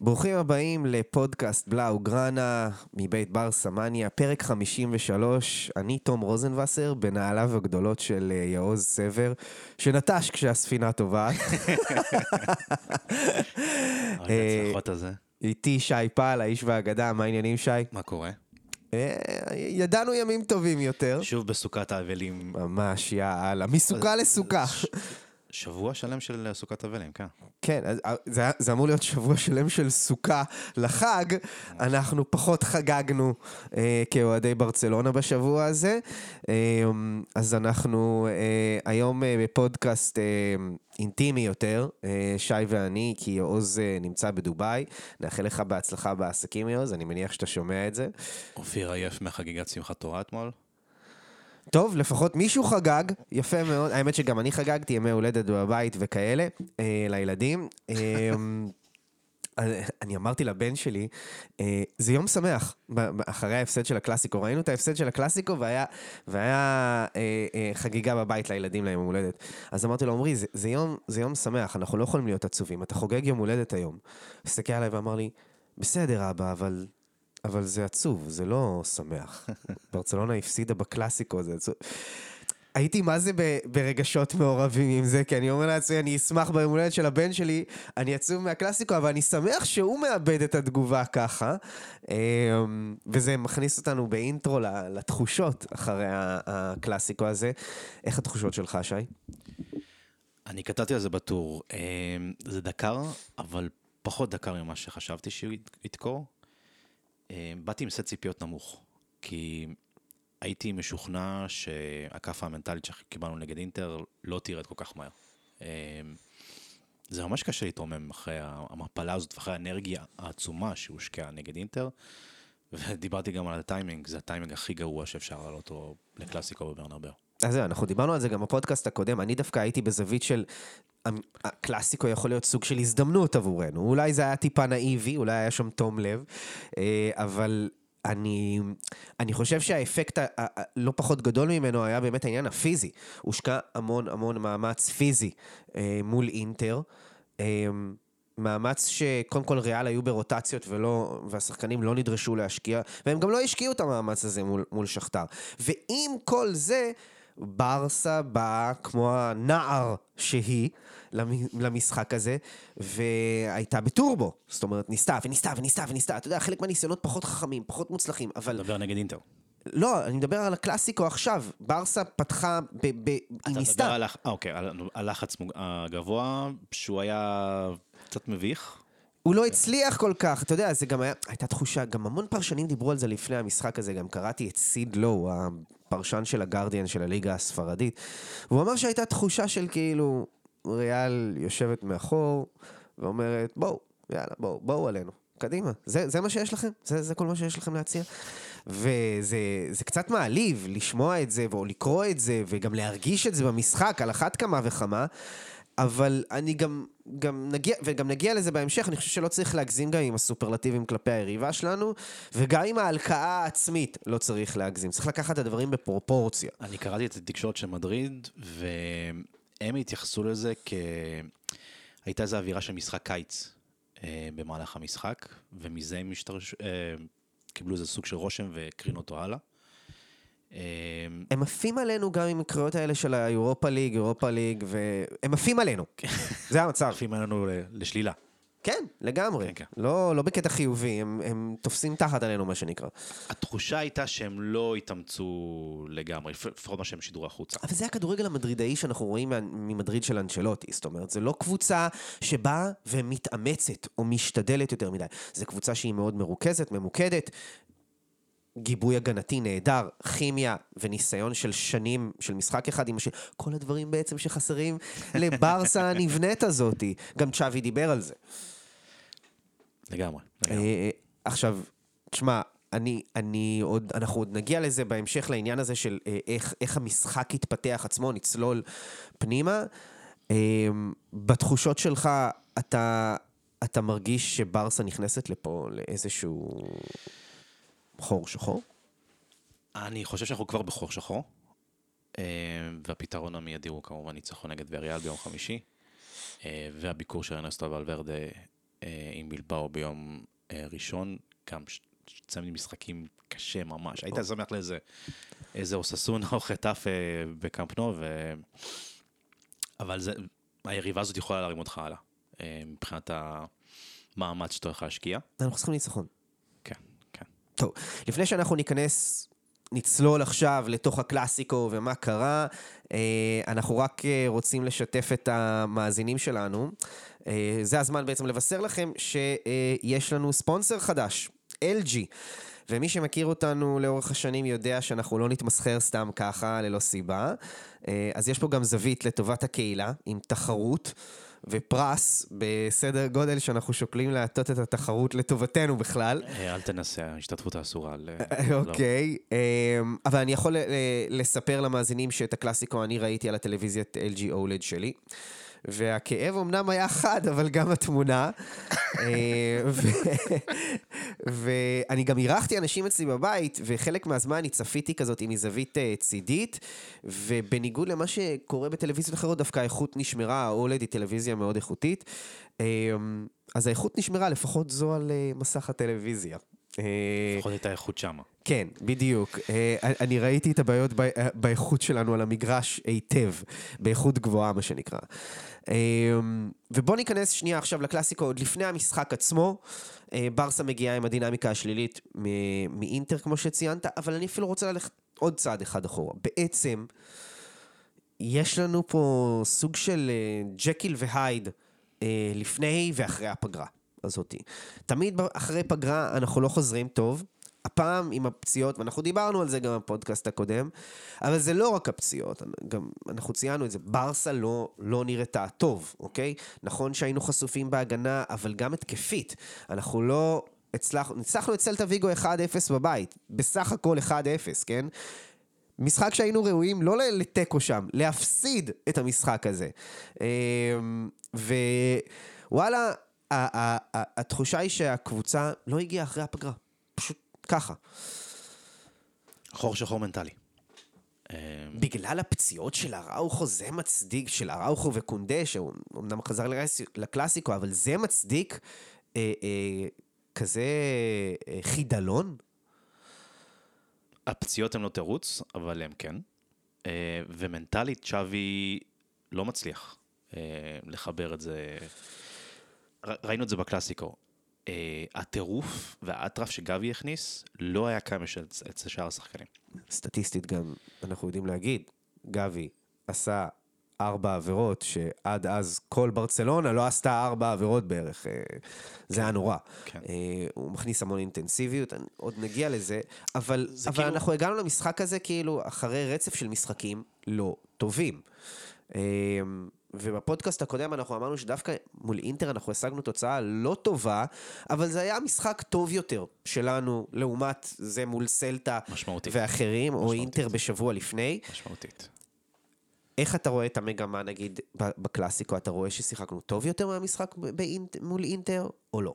ברוכים הבאים לפודקאסט בלאו גראנה מבית בר סמניה, פרק 53. אני תום רוזנבסר, בנעליו הגדולות של אה, יעוז סבר, שנטש כשהספינה טובעת. אה, ההצלחות הזה. איתי שי פעל, האיש והאגדה, מה העניינים שי? מה קורה? אה, ידענו ימים טובים יותר. שוב בסוכת האבלים, ממש, יאללה, מסוכה לסוכה. שבוע שלם של סוכת אבלים, כן. כן, אז, אה, זה, זה אמור להיות שבוע שלם של סוכה לחג, אנחנו פחות חגגנו אה, כאוהדי ברצלונה בשבוע הזה, אה, אז אנחנו אה, היום אה, בפודקאסט אה, אינטימי יותר, אה, שי ואני, כי עוז אה, נמצא בדובאי, נאחל לך בהצלחה בעסקים עוז, אני מניח שאתה שומע את זה. אופיר עייף מחגיגת שמחת תורה אתמול. טוב, לפחות מישהו חגג, יפה מאוד. האמת שגם אני חגגתי ימי הולדת בבית וכאלה, אה, לילדים. אה, אה, אני אמרתי לבן שלי, אה, זה יום שמח, אחרי ההפסד של הקלאסיקו. ראינו את ההפסד של הקלאסיקו והיה, והיה אה, אה, חגיגה בבית לילדים ליום הולדת. אז אמרתי לו, עמרי, זה, זה, זה יום שמח, אנחנו לא יכולים להיות עצובים, אתה חוגג יום הולדת היום. הסתכל עליי ואמר לי, בסדר אבא, אבל אבל זה עצוב, זה לא שמח. ברצלונה הפסידה בקלאסיקו, זה עצוב. הייתי מה זה ברגשות מעורבים עם זה, כי אני אומר לעצמי, אני אשמח ביום הולדת של הבן שלי, אני עצוב מהקלאסיקו, אבל אני שמח שהוא מאבד את התגובה ככה. אמ, וזה מכניס אותנו באינטרו לתחושות אחרי הקלאסיקו הזה. איך התחושות שלך, שי? אני כתבתי על זה בטור. אה, זה דקר, אבל פחות דקר ממה שחשבתי שהוא ידקור. אה, באתי עם סט ציפיות נמוך, כי הייתי משוכנע שהכאפה המנטלית שקיבלנו נגד אינטר לא תרד כל כך מהר. אה, זה ממש קשה להתרומם אחרי המפלה הזאת ואחרי האנרגיה העצומה שהושקעה נגד אינטר. ודיברתי גם על הטיימינג, זה הטיימינג הכי גרוע שאפשר לעלות אותו לקלאסיקו בברנרבר. אז זהו, אנחנו דיברנו על זה גם בפודקאסט הקודם, אני דווקא הייתי בזווית של... הקלאסיקו יכול להיות סוג של הזדמנות עבורנו, אולי זה היה טיפה נאיבי, אולי היה שם תום לב, אה, אבל אני, אני חושב שהאפקט ה- ה- ה- לא פחות גדול ממנו היה באמת העניין הפיזי. הושקע המון המון מאמץ פיזי אה, מול אינטר. אה, מאמץ שקודם כל ריאל היו ברוטציות ולא, והשחקנים לא נדרשו להשקיע, והם גם לא השקיעו את המאמץ הזה מול, מול שכתר. ועם כל זה, ברסה באה כמו הנער שהיא למ- למשחק הזה, והייתה בטורבו. זאת אומרת, ניסתה וניסתה וניסתה וניסתה. אתה יודע, חלק מהניסיונות פחות חכמים, פחות מוצלחים, אבל... נדבר נגד אינטר. לא, אני מדבר על הקלאסיקו עכשיו. ברסה פתחה, ב- ב- היא אתה מדבר ניסתה. על הלח- אה, אוקיי, על הלחץ מוג- הגבוה, שהוא היה קצת מביך. הוא לא הצליח כל כך, אתה יודע, זה גם היה, הייתה תחושה, גם המון פרשנים דיברו על זה לפני המשחק הזה, גם קראתי את סיד לואו, הפרשן של הגרדיאן של הליגה הספרדית, והוא אמר שהייתה תחושה של כאילו, ריאל יושבת מאחור, ואומרת, בואו, יאללה, בואו, בואו עלינו, קדימה, זה, זה מה שיש לכם? זה, זה כל מה שיש לכם להציע? וזה זה קצת מעליב לשמוע את זה, או לקרוא את זה, וגם להרגיש את זה במשחק, על אחת כמה וכמה. אבל אני גם, גם נגיע, וגם נגיע לזה בהמשך, אני חושב שלא צריך להגזים גם עם הסופרלטיבים כלפי היריבה שלנו, וגם עם ההלקאה העצמית לא צריך להגזים. צריך לקחת את הדברים בפרופורציה. אני קראתי את התקשורת של מדריד, והם התייחסו לזה כ... הייתה איזו אווירה של משחק קיץ אה, במהלך המשחק, ומזה הם השתרש... אה, קיבלו איזה סוג של רושם והקרינו אותו הלאה. אה, הם עפים עלינו גם עם הקריאות האלה של האירופה ליג, אירופה ליג, והם עפים עלינו. זה המצב. עפים עלינו לשלילה. כן, לגמרי. כן, כן. לא, לא בקטע חיובי, הם, הם תופסים תחת עלינו, מה שנקרא. התחושה הייתה שהם לא התאמצו לגמרי, לפ- לפחות מה שהם שידרו החוצה. אבל זה הכדורגל המדרידאי שאנחנו רואים ממדריד של אנצ'לוטי. זאת אומרת, זה לא קבוצה שבאה ומתאמצת או משתדלת יותר מדי. זו קבוצה שהיא מאוד מרוכזת, ממוקדת. גיבוי הגנתי נהדר, כימיה וניסיון של שנים של משחק אחד עם השני, כל הדברים בעצם שחסרים לברסה הנבנית הזאתי. גם צ'אבי דיבר על זה. לגמרי. אה, לגמרי. אה, עכשיו, תשמע, אני, אני עוד, אנחנו עוד נגיע לזה בהמשך לעניין הזה של אה, איך, איך המשחק התפתח עצמו, נצלול פנימה. אה, בתחושות שלך, אתה, אתה מרגיש שברסה נכנסת לפה לאיזשהו חור שחור? אני חושב שאנחנו כבר בחור שחור, אה, והפתרון המיידי הוא כמובן ניצחון נגד ויאריאל ביום חמישי, אה, והביקור של ארנסטו ולוורדה אה, עם בלבאו ביום ראשון, גם צמד משחקים קשה ממש. היית שמח לאיזה איזה אוססונה או חטף אה, בקמפ נו, ו... אבל זה, היריבה הזאת יכולה להרים אותך הלאה, אה, מבחינת המאמץ שאתה הולך להשקיע. אנחנו צריכים ניצחון. טוב, לפני שאנחנו ניכנס, נצלול עכשיו לתוך הקלאסיקו ומה קרה, אה, אנחנו רק אה, רוצים לשתף את המאזינים שלנו. אה, זה הזמן בעצם לבשר לכם שיש לנו ספונסר חדש, LG. ומי שמכיר אותנו לאורך השנים יודע שאנחנו לא נתמסחר סתם ככה, ללא סיבה. אז יש פה גם זווית לטובת הקהילה, עם תחרות. ופרס בסדר גודל שאנחנו שוקלים להטות את התחרות לטובתנו בכלל. אה, אל תנסה, ההשתתפות האסורה. אה, לא. אוקיי, אמ, אבל אני יכול אה, לספר למאזינים שאת הקלאסיקו אני ראיתי על הטלוויזיית LG OLED שלי. והכאב אמנם היה חד, אבל גם התמונה. אה, ואני גם אירחתי אנשים אצלי בבית, וחלק מהזמן אני צפיתי כזאת מזווית אה, צידית, ובניגוד למה שקורה בטלוויזיות אחרות, דווקא האיכות נשמרה, ה-OLED היא טלוויזיה מאוד איכותית. אה, אז האיכות נשמרה, לפחות זו על מסך הטלוויזיה. אה, לפחות הייתה איכות שמה. כן, בדיוק. אה, אני ראיתי את הבעיות אה, באיכות שלנו על המגרש היטב, באיכות גבוהה, מה שנקרא. ובואו ניכנס שנייה עכשיו לקלאסיקו, עוד לפני המשחק עצמו. ברסה מגיעה עם הדינמיקה השלילית מאינטר, כמו שציינת, אבל אני אפילו רוצה ללכת עוד צעד אחד אחורה. בעצם, יש לנו פה סוג של ג'קיל והייד לפני ואחרי הפגרה הזאתי. תמיד אחרי פגרה אנחנו לא חוזרים טוב. הפעם עם הפציעות, ואנחנו דיברנו על זה גם בפודקאסט הקודם, אבל זה לא רק הפציעות, גם אנחנו ציינו את זה, ברסה לא, לא נראתה טוב, אוקיי? נכון שהיינו חשופים בהגנה, אבל גם התקפית. אנחנו לא הצלחנו, ניצחנו את סלטה ויגו 1-0 בבית, בסך הכל 1-0, כן? משחק שהיינו ראויים לא לתיקו שם, להפסיד את המשחק הזה. אמ, ווואלה, התחושה היא שהקבוצה לא הגיעה אחרי הפגרה. פשוט ככה. חור שחור מנטלי. אה, בגלל הפציעות של אראוכו, זה מצדיק, של אראוכו וקונדה, שהוא אמנם חזר לקלאס- לקלאסיקו, אבל זה מצדיק אה, אה, כזה אה, חידלון? הפציעות הן לא תירוץ, אבל הם כן. אה, ומנטלית שווי לא מצליח אה, לחבר את זה. ראינו את זה בקלאסיקו. אה, הטירוף והאטרף שגבי הכניס לא היה קיים אצל שאר השחקנים. סטטיסטית גם, אנחנו יודעים להגיד, גבי עשה ארבע עבירות, שעד אז כל ברצלונה לא עשתה ארבע עבירות בערך. אה, זה היה נורא. כן. אה, הוא מכניס המון אינטנסיביות, עוד נגיע לזה, אבל, אבל כאילו- אנחנו הגענו למשחק הזה כאילו אחרי רצף של משחקים לא טובים. ובפודקאסט הקודם אנחנו אמרנו שדווקא מול אינטר אנחנו השגנו תוצאה לא טובה, אבל זה היה משחק טוב יותר שלנו לעומת זה מול סלטה משמעותית. ואחרים, או משמעותית. אינטר בשבוע לפני. משמעותית. איך אתה רואה את המגמה, נגיד, בקלאסיקו? אתה רואה ששיחקנו טוב יותר מהמשחק באינט, מול אינטר, או לא?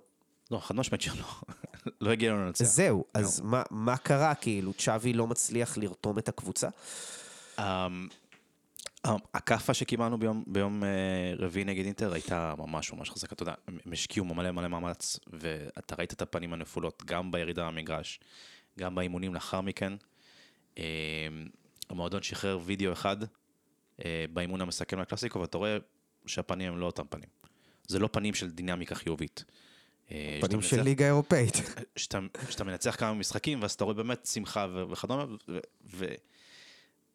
לא, חד משמעית שלא. לא הגיע לנו לנצח. זהו, אז מה, מה קרה? כאילו, צ'אבי לא מצליח לרתום את הקבוצה? אמ, הכאפה שקיבלנו ביום, ביום אה, רביעי נגד אינטר הייתה ממש ממש חזקה, אתה יודע, הם השקיעו מלא מלא מאמץ, ואתה ראית את הפנים הנפולות גם בירידה מהמגרש, גם באימונים לאחר מכן. אמ, המועדון שחרר וידאו אחד אה, באימון המסכם לקלאסיקו, ואתה רואה שהפנים הם לא אותם פנים. זה לא פנים של דינמיקה חיובית. אה, פנים של ליגה אירופאית. שאתה, מנצח כמה משחקים, ואז אתה רואה באמת שמחה וכדומה,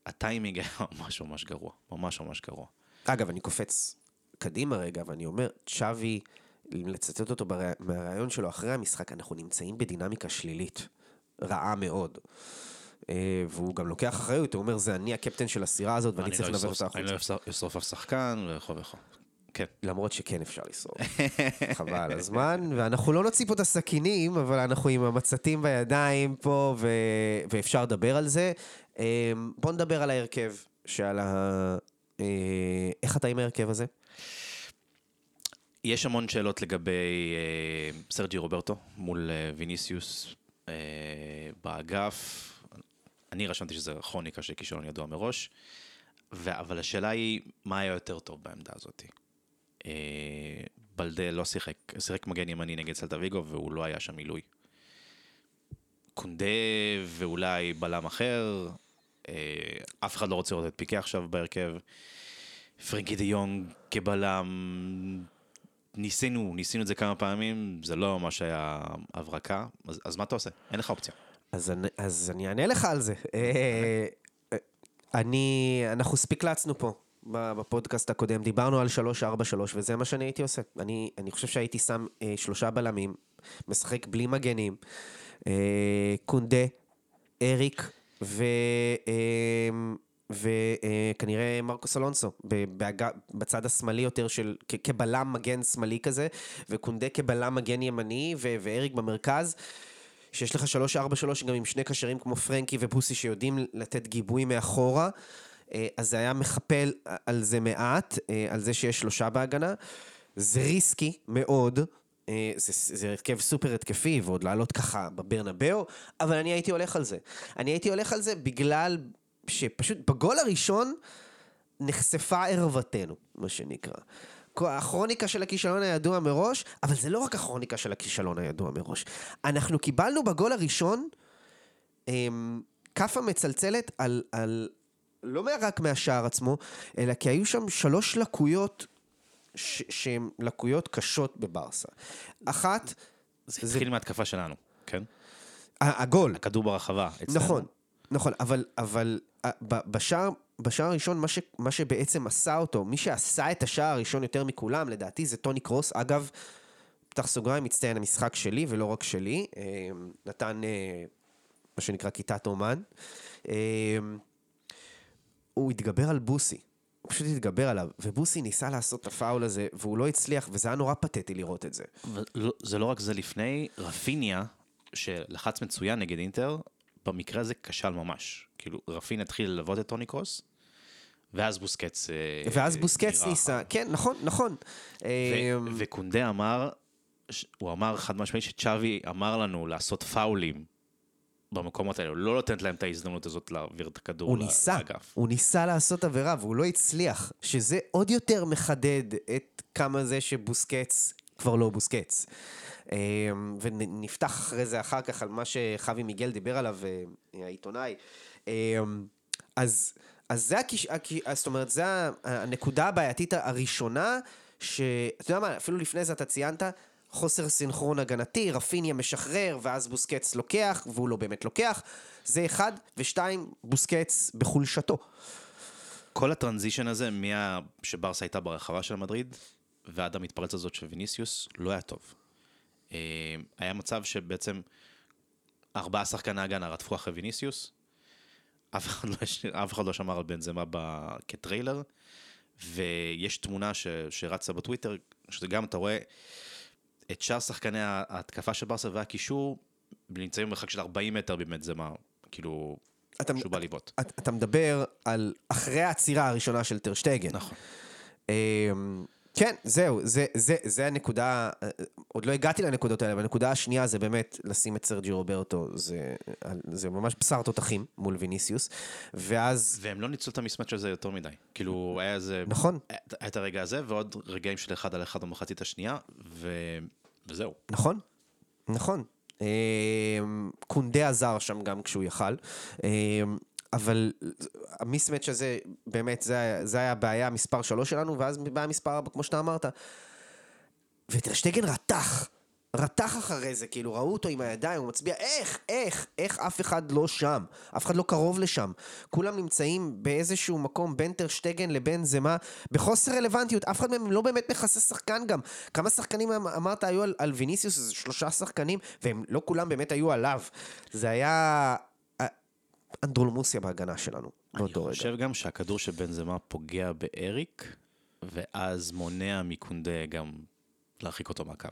והטיימינג היה ממש ממש גרוע, ממש ממש גרוע. אגב, אני קופץ קדימה רגע, ואני אומר, צ'אבי, אם לצטט אותו ברע- מהרעיון שלו אחרי המשחק, אנחנו נמצאים בדינמיקה שלילית, רעה מאוד. אה, והוא גם לוקח אחריות, הוא אומר, זה אני הקפטן של הסירה הזאת, ואני אני צריך אשרוף- אותה אני לא החוצה. אשרוף- אף שחקן, וכו' וכו'. כן. למרות שכן אפשר לשרוף. חבל הזמן, ואנחנו לא נוציא פה את הסכינים, אבל אנחנו עם המצתים בידיים פה, ו... ואפשר לדבר על זה. אה, בוא נדבר על ההרכב, שעל ה... אה, איך אתה עם ההרכב הזה? יש המון שאלות לגבי אה, סרג'י רוברטו מול אה, ויניסיוס באגף. אני רשמתי שזה כרוניקה של כישלון ידוע מראש, אבל השאלה היא, מה היה יותר טוב בעמדה הזאת? בלדה לא שיחק, שיחק מגן ימני נגד סלטה ויגו והוא לא היה שם עילוי. קונדה ואולי בלם אחר, אף אחד לא רוצה לראות את פיקה עכשיו בהרכב. פרנקי דה יונג כבלם, ניסינו, ניסינו את זה כמה פעמים, זה לא ממש היה הברקה, אז, אז מה אתה עושה? אין לך אופציה. אז אני, אז אני אענה לך על זה. אה, אה, אני, אנחנו ספיקלצנו פה בפודקאסט הקודם, דיברנו על 3-4-3, וזה מה שאני הייתי עושה. אני, אני חושב שהייתי שם אה, שלושה בלמים, משחק בלי מגנים, אה, קונדה, אריק. אה, וכנראה מרקוס אלונסו, בצד השמאלי יותר של, כבלם מגן שמאלי כזה, וקונדה כבלם מגן ימני, ואריק במרכז. שיש לך 3-4-3 גם עם שני קשרים כמו פרנקי ובוסי שיודעים לתת גיבוי מאחורה, אה, אז זה היה מכפל על זה מעט, אה, על זה שיש שלושה בהגנה. זה ריסקי מאוד, אה, זה, זה הרכב סופר התקפי, ועוד לעלות ככה בברנבאו, אבל אני הייתי הולך על זה. אני הייתי הולך על זה בגלל שפשוט בגול הראשון נחשפה ערוותנו, מה שנקרא. הכרוניקה של הכישלון הידוע מראש, אבל זה לא רק הכרוניקה של הכישלון הידוע מראש. אנחנו קיבלנו בגול הראשון אמ, כאפה מצלצלת על, על, לא רק מהשער עצמו, אלא כי היו שם שלוש לקויות שהן לקויות קשות בברסה. אחת... זה התחיל מהתקפה שלנו, כן? הגול. הכדור ברחבה. אצלנו. נכון, נכון, אבל, אבל בשער, בשער הראשון, מה, ש, מה שבעצם עשה אותו, מי שעשה את השער הראשון יותר מכולם, לדעתי, זה טוני קרוס. אגב, פתח סוגריים, מצטיין המשחק שלי, ולא רק שלי. אה, נתן, אה, מה שנקרא, כיתת אומן. אה, הוא התגבר על בוסי. הוא פשוט התגבר עליו, ובוסי ניסה לעשות את הפאול הזה, והוא לא הצליח, וזה היה נורא פתטי לראות את זה. לא, זה לא רק זה לפני, רפיניה, שלחץ מצוין נגד אינטר, במקרה הזה כשל ממש. כאילו, רפין התחיל ללוות את טוני קרוס, ואז בוסקץ... אה, ואז בוסקץ ניסה, כן, נכון, נכון. אה, וקונדה אמר, הוא אמר חד משמעית שצ'אבי אמר לנו לעשות פאולים במקומות האלה, הוא לא נותנת להם את ההזדמנות הזאת להעביר את הכדור הוא ניסה, לאגף. הוא ניסה לעשות עבירה והוא לא הצליח, שזה עוד יותר מחדד את כמה זה שבוסקץ כבר לא בוסקץ. אמ, ונפתח אחרי זה אחר כך על מה שחווי מיגל דיבר עליו, אה, העיתונאי. אמ, אז, אז זה, הכיש, זאת אומרת, זה הנקודה הבעייתית הראשונה, שאתה יודע מה, אפילו לפני זה אתה ציינת, חוסר סינכרון הגנתי, רפיניה משחרר, ואז בוסקץ לוקח, והוא לא באמת לוקח. זה אחד, ושתיים, בוסקץ בחולשתו. כל הטרנזישן הזה, מה... שברסה הייתה ברחבה של מדריד, ועד המתפרץ הזאת של ויניסיוס, לא היה טוב. אה, היה מצב שבעצם ארבעה שחקני הגנה רדפו אחרי ויניסיוס, אף אחד לא, אף אחד לא שמר על בנזמה ב... כטריילר, ויש תמונה ש... שרצה בטוויטר, שגם אתה רואה את שאר שחקני ההתקפה של ברסה והקישור נמצאים במרחק של 40 מטר מבנזמה, כאילו, אתה, שהוא בא לבעוט. אתה, אתה מדבר על אחרי העצירה הראשונה של טרשטייגן. נכון. אמ, כן, זהו, זה, זה, זה הנקודה, עוד לא הגעתי לנקודות האלה, אבל הנקודה השנייה זה באמת לשים את סרג'י רוברטו, זה, זה ממש בשר תותחים מול ויניסיוס, ואז... והם לא ניצלו את המסמט של זה יותר מדי. כאילו, היה איזה... נכון. היה את הרגע הזה, ועוד רגעים של אחד על אחד במחצית השנייה, ו... וזהו. נכון, נכון. אמ, קונדה עזר שם גם כשהוא יכל. אמ, אבל המיסמץ' הזה, באמת, זה, זה היה הבעיה מספר שלוש שלנו, ואז בעיה מספר ארבע, כמו שאתה אמרת. וטרשטגן רתח, רתח אחרי זה, כאילו, ראו אותו עם הידיים, הוא מצביע, איך, איך, איך אף אחד לא שם, אף אחד לא קרוב לשם. כולם נמצאים באיזשהו מקום בין טרשטגן לבין זה מה, בחוסר רלוונטיות, אף אחד מהם לא באמת מכסה שחקן גם. כמה שחקנים אמ-, אמרת היו על, על ויניסיוס, שלושה שחקנים, והם לא כולם באמת היו עליו. זה היה... אנדרולמוסיה בהגנה שלנו באותו רגע. אני חושב גם שהכדור של בנזמה פוגע באריק, ואז מונע מקונדה גם להרחיק אותו מהקו.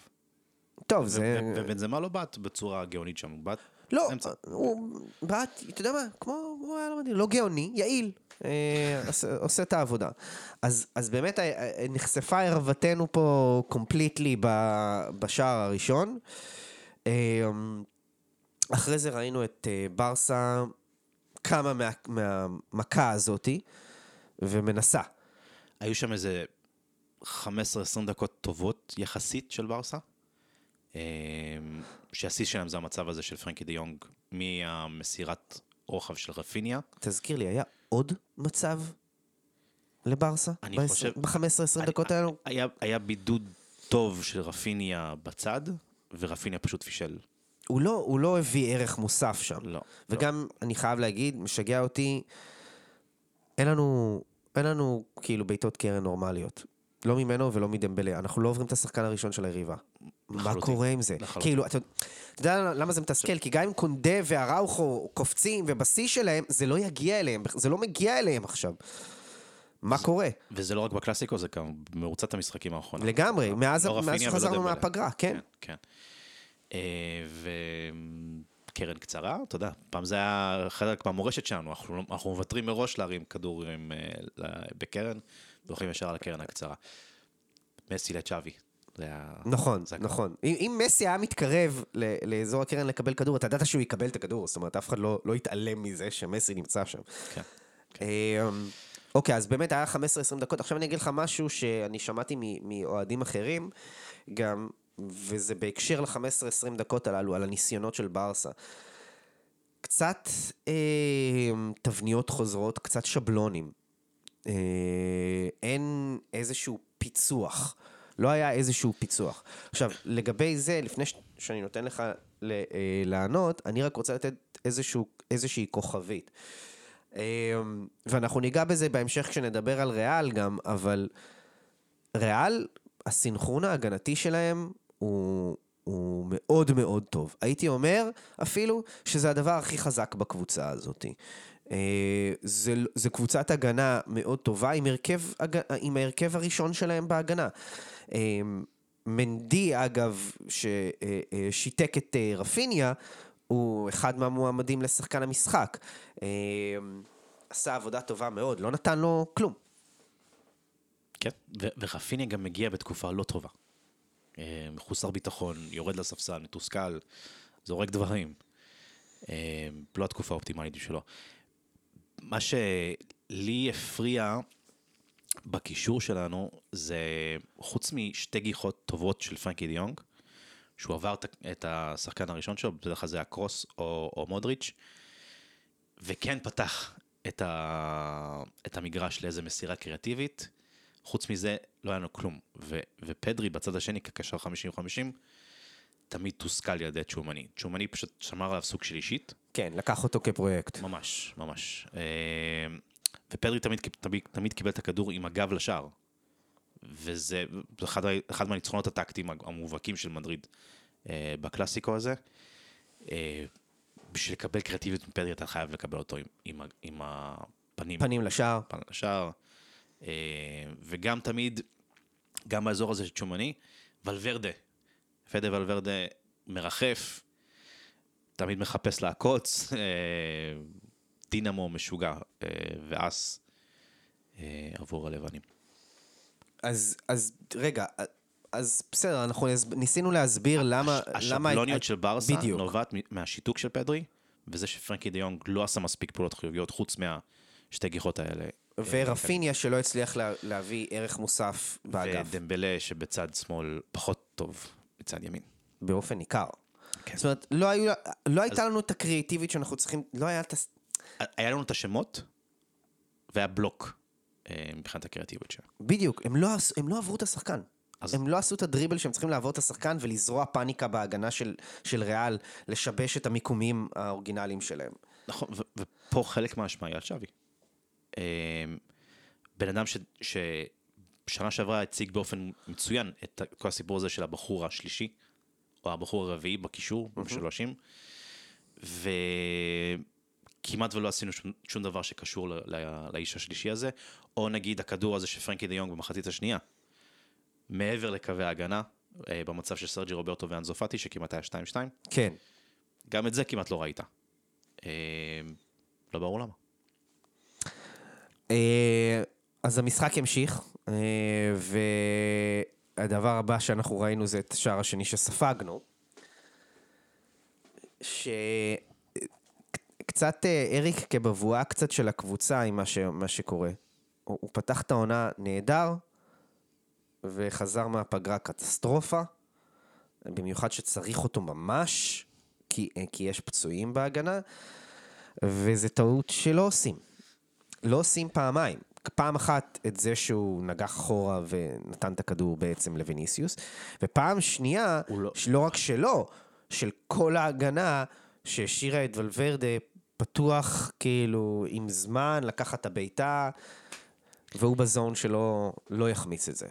טוב, זה... ובנזמה לא בעט בצורה גאונית שם, הוא בעט לא. הוא בעט, אתה יודע מה, כמו, הוא היה לא מדהים, לא גאוני, יעיל. אה, עושה את העבודה. אז, באמת אה, אה, נחשפה ערוותנו פה קומפליטלי בשער הראשון. אחרי זה ראינו את ברסה קמה מה, מהמכה הזאתי ומנסה. היו שם איזה 15-20 דקות טובות יחסית של ברסה. אה, שהשיא שלהם זה המצב הזה של פרנקי דה יונג מהמסירת רוחב של רפיניה. תזכיר לי, היה עוד מצב לברסה? אני ב- חושב- ב-15-20 אני- דקות האלו? היה, היה בידוד טוב של רפיניה בצד, ורפיניה פשוט פישל. הוא לא, הוא לא הביא ערך מוסף שם. לא. וגם, אני חייב להגיד, משגע אותי, אין לנו, אין לנו כאילו בעיטות קרן נורמליות. לא ממנו ולא מדמבלה. אנחנו לא עוברים את השחקן הראשון של היריבה. מה. קורה עם זה? לחלוטין. כאילו, אתה יודע למה זה מתסכל? כי גם אם קונדה והראוכו קופצים ובשיא שלהם, זה לא יגיע אליהם, זה לא מגיע אליהם עכשיו. מה קורה? וזה לא רק בקלאסיקו, זה גם במרוצת המשחקים האחרונה. לגמרי, לא- מאז לא דמבלה. מהפגרה, כן. כן. אה, וקרן קצרה, אתה יודע, פעם זה היה חלק מהמורשת שלנו, אנחנו, לא- אנחנו מוותרים מראש להרים כדורים אה, בקרן, והולכים ישר על הקרן הקצרה. מסי לצ'אבי. זה היה... נכון, זה. נכון. אם, אם מסי היה מתקרב ל- לאזור הקרן לקבל כדור, אתה ידעת שהוא יקבל את הכדור, זאת אומרת, אף אחד לא, לא יתעלם מזה שמסי נמצא שם. כן. אמ, אוקיי, אז באמת היה 15-20 דקות. עכשיו אני אגיד לך משהו שאני שמעתי מאוהדים אחרים, גם, וזה בהקשר ל-15-20 דקות הללו, על הניסיונות של ברסה. קצת אה, תבניות חוזרות, קצת שבלונים. אה, אין איזשהו פיצוח. לא היה איזשהו פיצוח. עכשיו, לגבי זה, לפני ש- שאני נותן לך ל- אה, לענות, אני רק רוצה לתת איזשהו, איזושהי כוכבית. אה, ואנחנו ניגע בזה בהמשך כשנדבר על ריאל גם, אבל ריאל, הסינכרון ההגנתי שלהם הוא, הוא מאוד מאוד טוב. הייתי אומר אפילו שזה הדבר הכי חזק בקבוצה הזאת. אה, זה, זה קבוצת הגנה מאוד טובה עם הרכב, עם ההרכב הראשון שלהם בהגנה. אה, מנדי, אגב, ששיתק את אה, רפיניה, הוא אחד מהמועמדים לשחקן המשחק. עשה עבודה טובה מאוד, לא נתן לו כלום. כן, ורפיניה גם מגיע בתקופה לא טובה. מחוסר ביטחון, יורד לספסל, מתוסכל, זורק דברים. לא התקופה האופטימלית שלו. מה שלי הפריע בקישור שלנו זה, חוץ משתי גיחות טובות של פרנקי דיונג, שהוא עבר את- השחקן הראשון שלו, בדרך כלל זה היה קרוס או, או מודריץ', וכן פתח את, ה, את המגרש לאיזה מסירה קריאטיבית. חוץ מזה, לא היה לנו כלום. ו, ופדרי בצד השני, כקשר 50-50, תמיד תוסכל על ידי צ'ומני. צ'ומני פשוט שמר עליו סוג של אישית, כן, לקח אותו כפרויקט. ממש, ממש. אה, ופדרי תמיד, תמיד, תמיד קיבל את הכדור עם הגב לשער. וזה אחד, אחד מהניצחונות הטקטיים המובהקים של מדריד אה, בקלאסיקו הזה. אה, בשביל לקבל קריאטיביות מפדרי אתה חייב לקבל אותו עם, עם, עם הפנים פנים לשער. פן לשער. וגם תמיד, גם באזור הזה של צ'ומני, ולוורדה. פדה ולוורדה מרחף, תמיד מחפש לעקוץ, אה, דינמו משוגע אה, ואס אה, עבור הלבנים. אז, אז רגע, אז בסדר, אנחנו ניסינו להסביר למה... למה... השבלוניות של ברסה בדיוק. נובעת מהשיתוק של פדרי, וזה שפרנקי דה יונג לא עשה מספיק פעולות חיוביות חוץ מהשתי גיחות האלה. ורפיניה שלא הצליח לה, להביא ערך מוסף באגף, ודמבלה שבצד שמאל פחות טוב מצד ימין. באופן ניכר. כן. זאת אומרת, לא, היו, לא הייתה לנו את הקריאטיבית שאנחנו צריכים, לא היה את ה... היה לנו את השמות, והיה בלוק אה, מבחינת הקריאטיביות שלהם. בדיוק, הם לא, הם לא עברו את השחקן. אז- הם לא עשו את הדריבל שהם צריכים לעבור את השחקן ולזרוע פאניקה בהגנה של, של ריאל, לשבש את המיקומים האורגינליים שלהם. נכון, ו- ופה חלק מהאשמה היא על שווי. אה, בן אדם ש- ששנה שעברה הציג באופן מצוין את כל הסיפור הזה של הבחור השלישי, או הבחור הרביעי בקישור, במשולשים, וכמעט ולא עשינו שום, שום דבר שקשור ל- ל- לאיש השלישי הזה, או נגיד הכדור הזה של פרנקי דה יונג במחצית השנייה, מעבר לקווי ההגנה, אה, במצב של סרג'י רוברטו ואנזופטי, שכמעט היה 2-2, כן. גם את זה כמעט לא ראית. אה, לא ברור למה. אה, אז המשחק המשיך, והדבר הבא שאנחנו ראינו זה את השער השני שספגנו. שקצת אריק כבבואה קצת של הקבוצה עם מה, ש... מה שקורה. הוא, הוא פתח את העונה נהדר, וחזר מהפגרה קטסטרופה, במיוחד שצריך אותו ממש, כי, אה, כי יש פצועים בהגנה, וזה טעות שלא עושים. לא עושים פעמיים. פעם אחת את זה שהוא נגח אחורה ונתן את הכדור בעצם לוויניסיוס, ופעם שנייה, הוא לא- לא רק שלו, של כל ההגנה שהשאירה את ולוורדה פתוח כאילו עם זמן לקחת את הבעיטה, והוא בזון שלו לא יחמיץ את זה.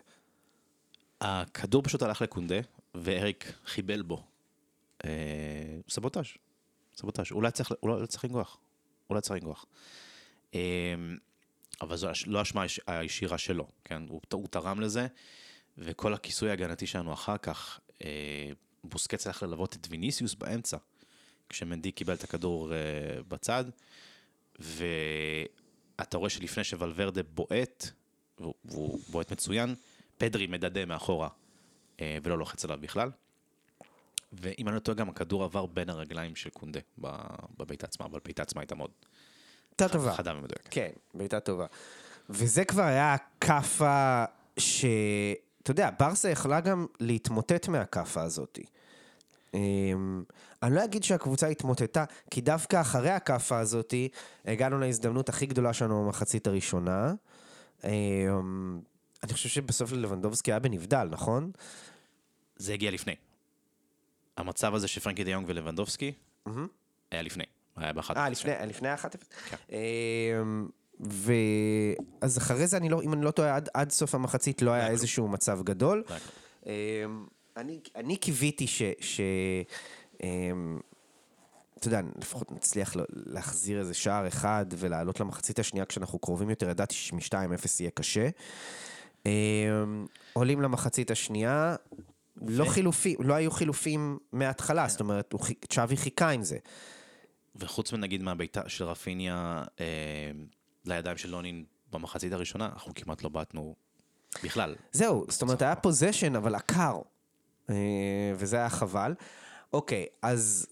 הכדור פשוט הלך לקונדה, ואריק חיבל בו. אה, סבוטאז', סבוטאז'. אולי צריך, אולי צריך לנגוח. אולי צריך לנגוח. אה, אבל זו לא אשמה היש- הישירה שלו, כן? הוא, הוא תרם לזה, וכל הכיסוי ההגנתי שלנו אחר כך, אה, בוסקץ הלך ללוות את ויניסיוס באמצע, כשמנדי קיבל את הכדור אה, בצד, ואתה רואה שלפני שוולברדה בועט, והוא, בועט מצוין, פדרי מדדה מאחורה, אה, ולא לוחץ עליו בכלל. ואם אני לא טועה, גם הכדור עבר בין הרגליים של קונדה בבעיטה עצמה, אבל הבעיטה עצמה הייתה מאוד הייתה טובה. חדה ומדויקת. כן, בעיטה טובה. וזה כבר היה הכאפה ש... אתה יודע, ברסה יכלה גם להתמוטט מהכאפה הזאת. אמ, אני לא אגיד שהקבוצה התמוטטה, כי דווקא אחרי הכאפה הזאת הגענו להזדמנות הכי גדולה שלנו במחצית הראשונה. אמ, אני חושב שבסוף ללבנדובסקי היה בנבדל, נכון? זה הגיע לפני. המצב הזה של פרנקי דיונג ולבנדובסקי, היה לפני. היה באחת. אה, לפני, לפני ה-1-0? כן. אמ, ו... אז אחרי זה, אני לא, אם אני לא טועה, עד, עד סוף המחצית לא היה איזשהו מצב גדול. אמ, אני, אני קיוויתי ש... ש אמ, אתה יודע, לפחות נצליח לה- להחזיר איזה שער אחד ולעלות למחצית השנייה כשאנחנו קרובים יותר, ידעתי שמ-2-0 יהיה קשה. עולים למחצית השנייה, לא חילופים, לא היו חילופים מההתחלה, זאת אומרת, צ'אבי חיכה עם זה. וחוץ מנגיד מהבעיטה של רפיניה אה, לידיים של לונין במחצית הראשונה, אנחנו כמעט לא בעטנו בכלל. זהו, זאת אומרת, היה פוזיישן, אבל עקר. אה, וזה היה חבל. אוקיי, אז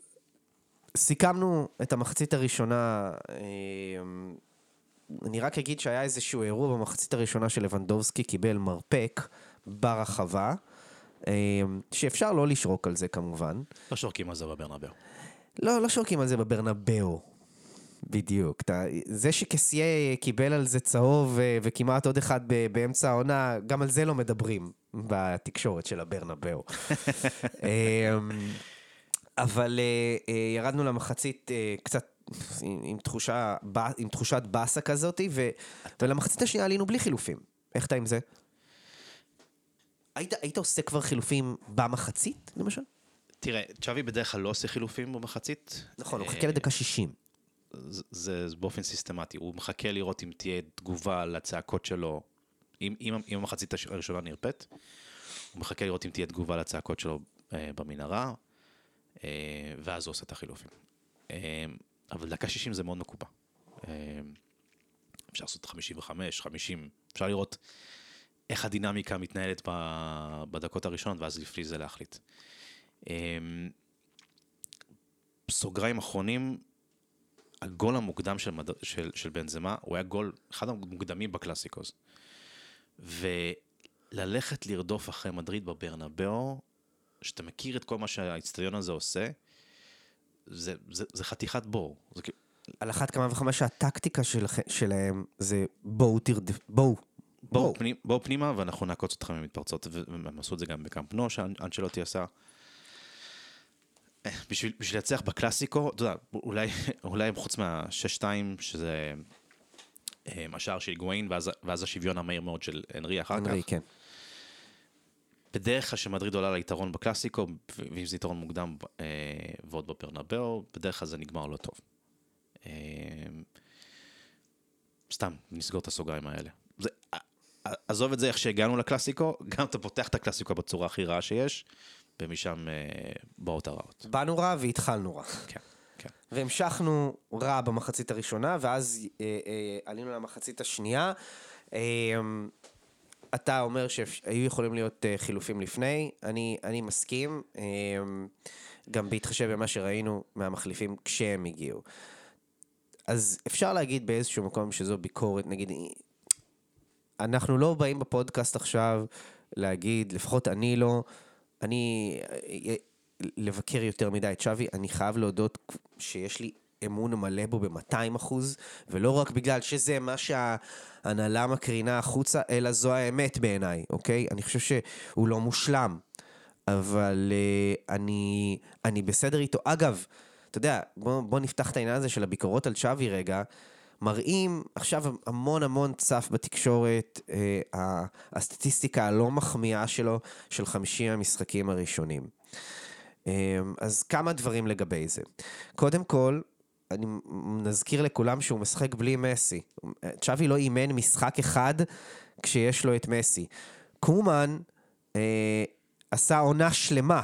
סיכמנו את המחצית הראשונה. אה, אני רק אגיד שהיה איזשהו אירוע במחצית הראשונה של לבנדובסקי, קיבל מרפק ברחבה, אה, שאפשר לא לשרוק על זה כמובן. לא שורקים על זה בברנבאו. לא, לא שורקים על זה בברנבאו. בדיוק. אתה, זה שקסיה קיבל על זה צהוב וכמעט עוד אחד באמצע העונה, גם על זה לא מדברים בתקשורת של הברנבאו. אמ, אבל אה, אה, ירדנו למחצית אה, קצת עם, עם, תחושה, עם תחושת באסה כזאת, ו, ולמחצית השנייה עלינו בלי חילופים. איך אתה עם זה? היית, היית עושה כבר חילופים במחצית, למשל? תראה, צ'אבי בדרך כלל לא עושה חילופים במחצית. נכון, הוא אה, מחכה לדקה 60. זה, באופן סיסטמטי, הוא מחכה לראות אם תהיה תגובה לצעקות שלו, אם, אם, אם המחצית הראשונה נרפאת, הוא מחכה לראות אם תהיה תגובה לצעקות שלו אה, במנהרה, אה, ואז הוא עושה את החילופים. אבל דקה 60 זה מאוד מקובע. אפשר לעשות 55, 50, אפשר לראות איך הדינמיקה מתנהלת בדקות הראשונות, ואז לפי זה להחליט. אה, סוגריים אחרונים, הגול המוקדם של, מד... של, של בנזמה, הוא היה גול, אחד המוקדמים בקלאסיקוס. וללכת לרדוף אחרי מדריד בברנבאו, שאתה מכיר את כל מה שהאיצטדיון הזה עושה, זה, זה, זה חתיכת בור. זה, על אחת כמה וכמה שהטקטיקה של, שלהם זה בואו תרדף, בואו. בואו בואו. פנימה, בוא פנימה ואנחנו נעקוץ אתכם ממתפרצות, והם עשו את זה גם בקאמפ נו, שאנצ'לוטי עשה. בשביל, בשביל להצליח בקלאסיקו, אתה יודע, אולי, אולי חוץ מה-6-2, שזה אה, השער של גוויין, ואז, ואז השוויון המהיר מאוד של הנרי אחר אנרי, כך. כן. בדרך כלל שמדריד עולה ליתרון בקלאסיקו, ואם זה יתרון מוקדם אה, ועוד בברנבאו, בדרך כלל זה נגמר לא טוב. אה, סתם, נסגור את הסוגריים האלה. זה, עזוב את זה איך שהגענו לקלאסיקו, גם אתה פותח את הקלאסיקו בצורה הכי רעה שיש, ומשם אה, באות הרעות. באנו רע והתחלנו רע. כן, כן. והמשכנו רע במחצית הראשונה, ואז אה, אה, עלינו למחצית השנייה. אה, אתה אומר שהיו יכולים להיות אה, חילופים לפני, אני, אני מסכים, אה, גם בהתחשב במה שראינו מהמחליפים כשהם הגיעו. אז אפשר להגיד באיזשהו מקום שזו ביקורת, נגיד, אנחנו לא באים בפודקאסט עכשיו להגיד, לפחות אני לא, אני... לבקר יותר מדי את שווי, אני חייב להודות שיש לי אמון מלא בו ב-200 אחוז, ולא רק בגלל שזה מה שההנהלה מקרינה החוצה, אלא זו האמת בעיניי, אוקיי? אני חושב שהוא לא מושלם, אבל uh, אני, אני בסדר איתו. אגב, אתה יודע, בוא, בוא נפתח את העניין הזה של הביקורות על שווי רגע. מראים עכשיו המון המון צף בתקשורת, אה, הסטטיסטיקה הלא מחמיאה שלו של 50 המשחקים הראשונים. אה, אז כמה דברים לגבי זה. קודם כל, אני נזכיר לכולם שהוא משחק בלי מסי. צ'אבי לא אימן משחק אחד כשיש לו את מסי. קומן אה, עשה עונה שלמה.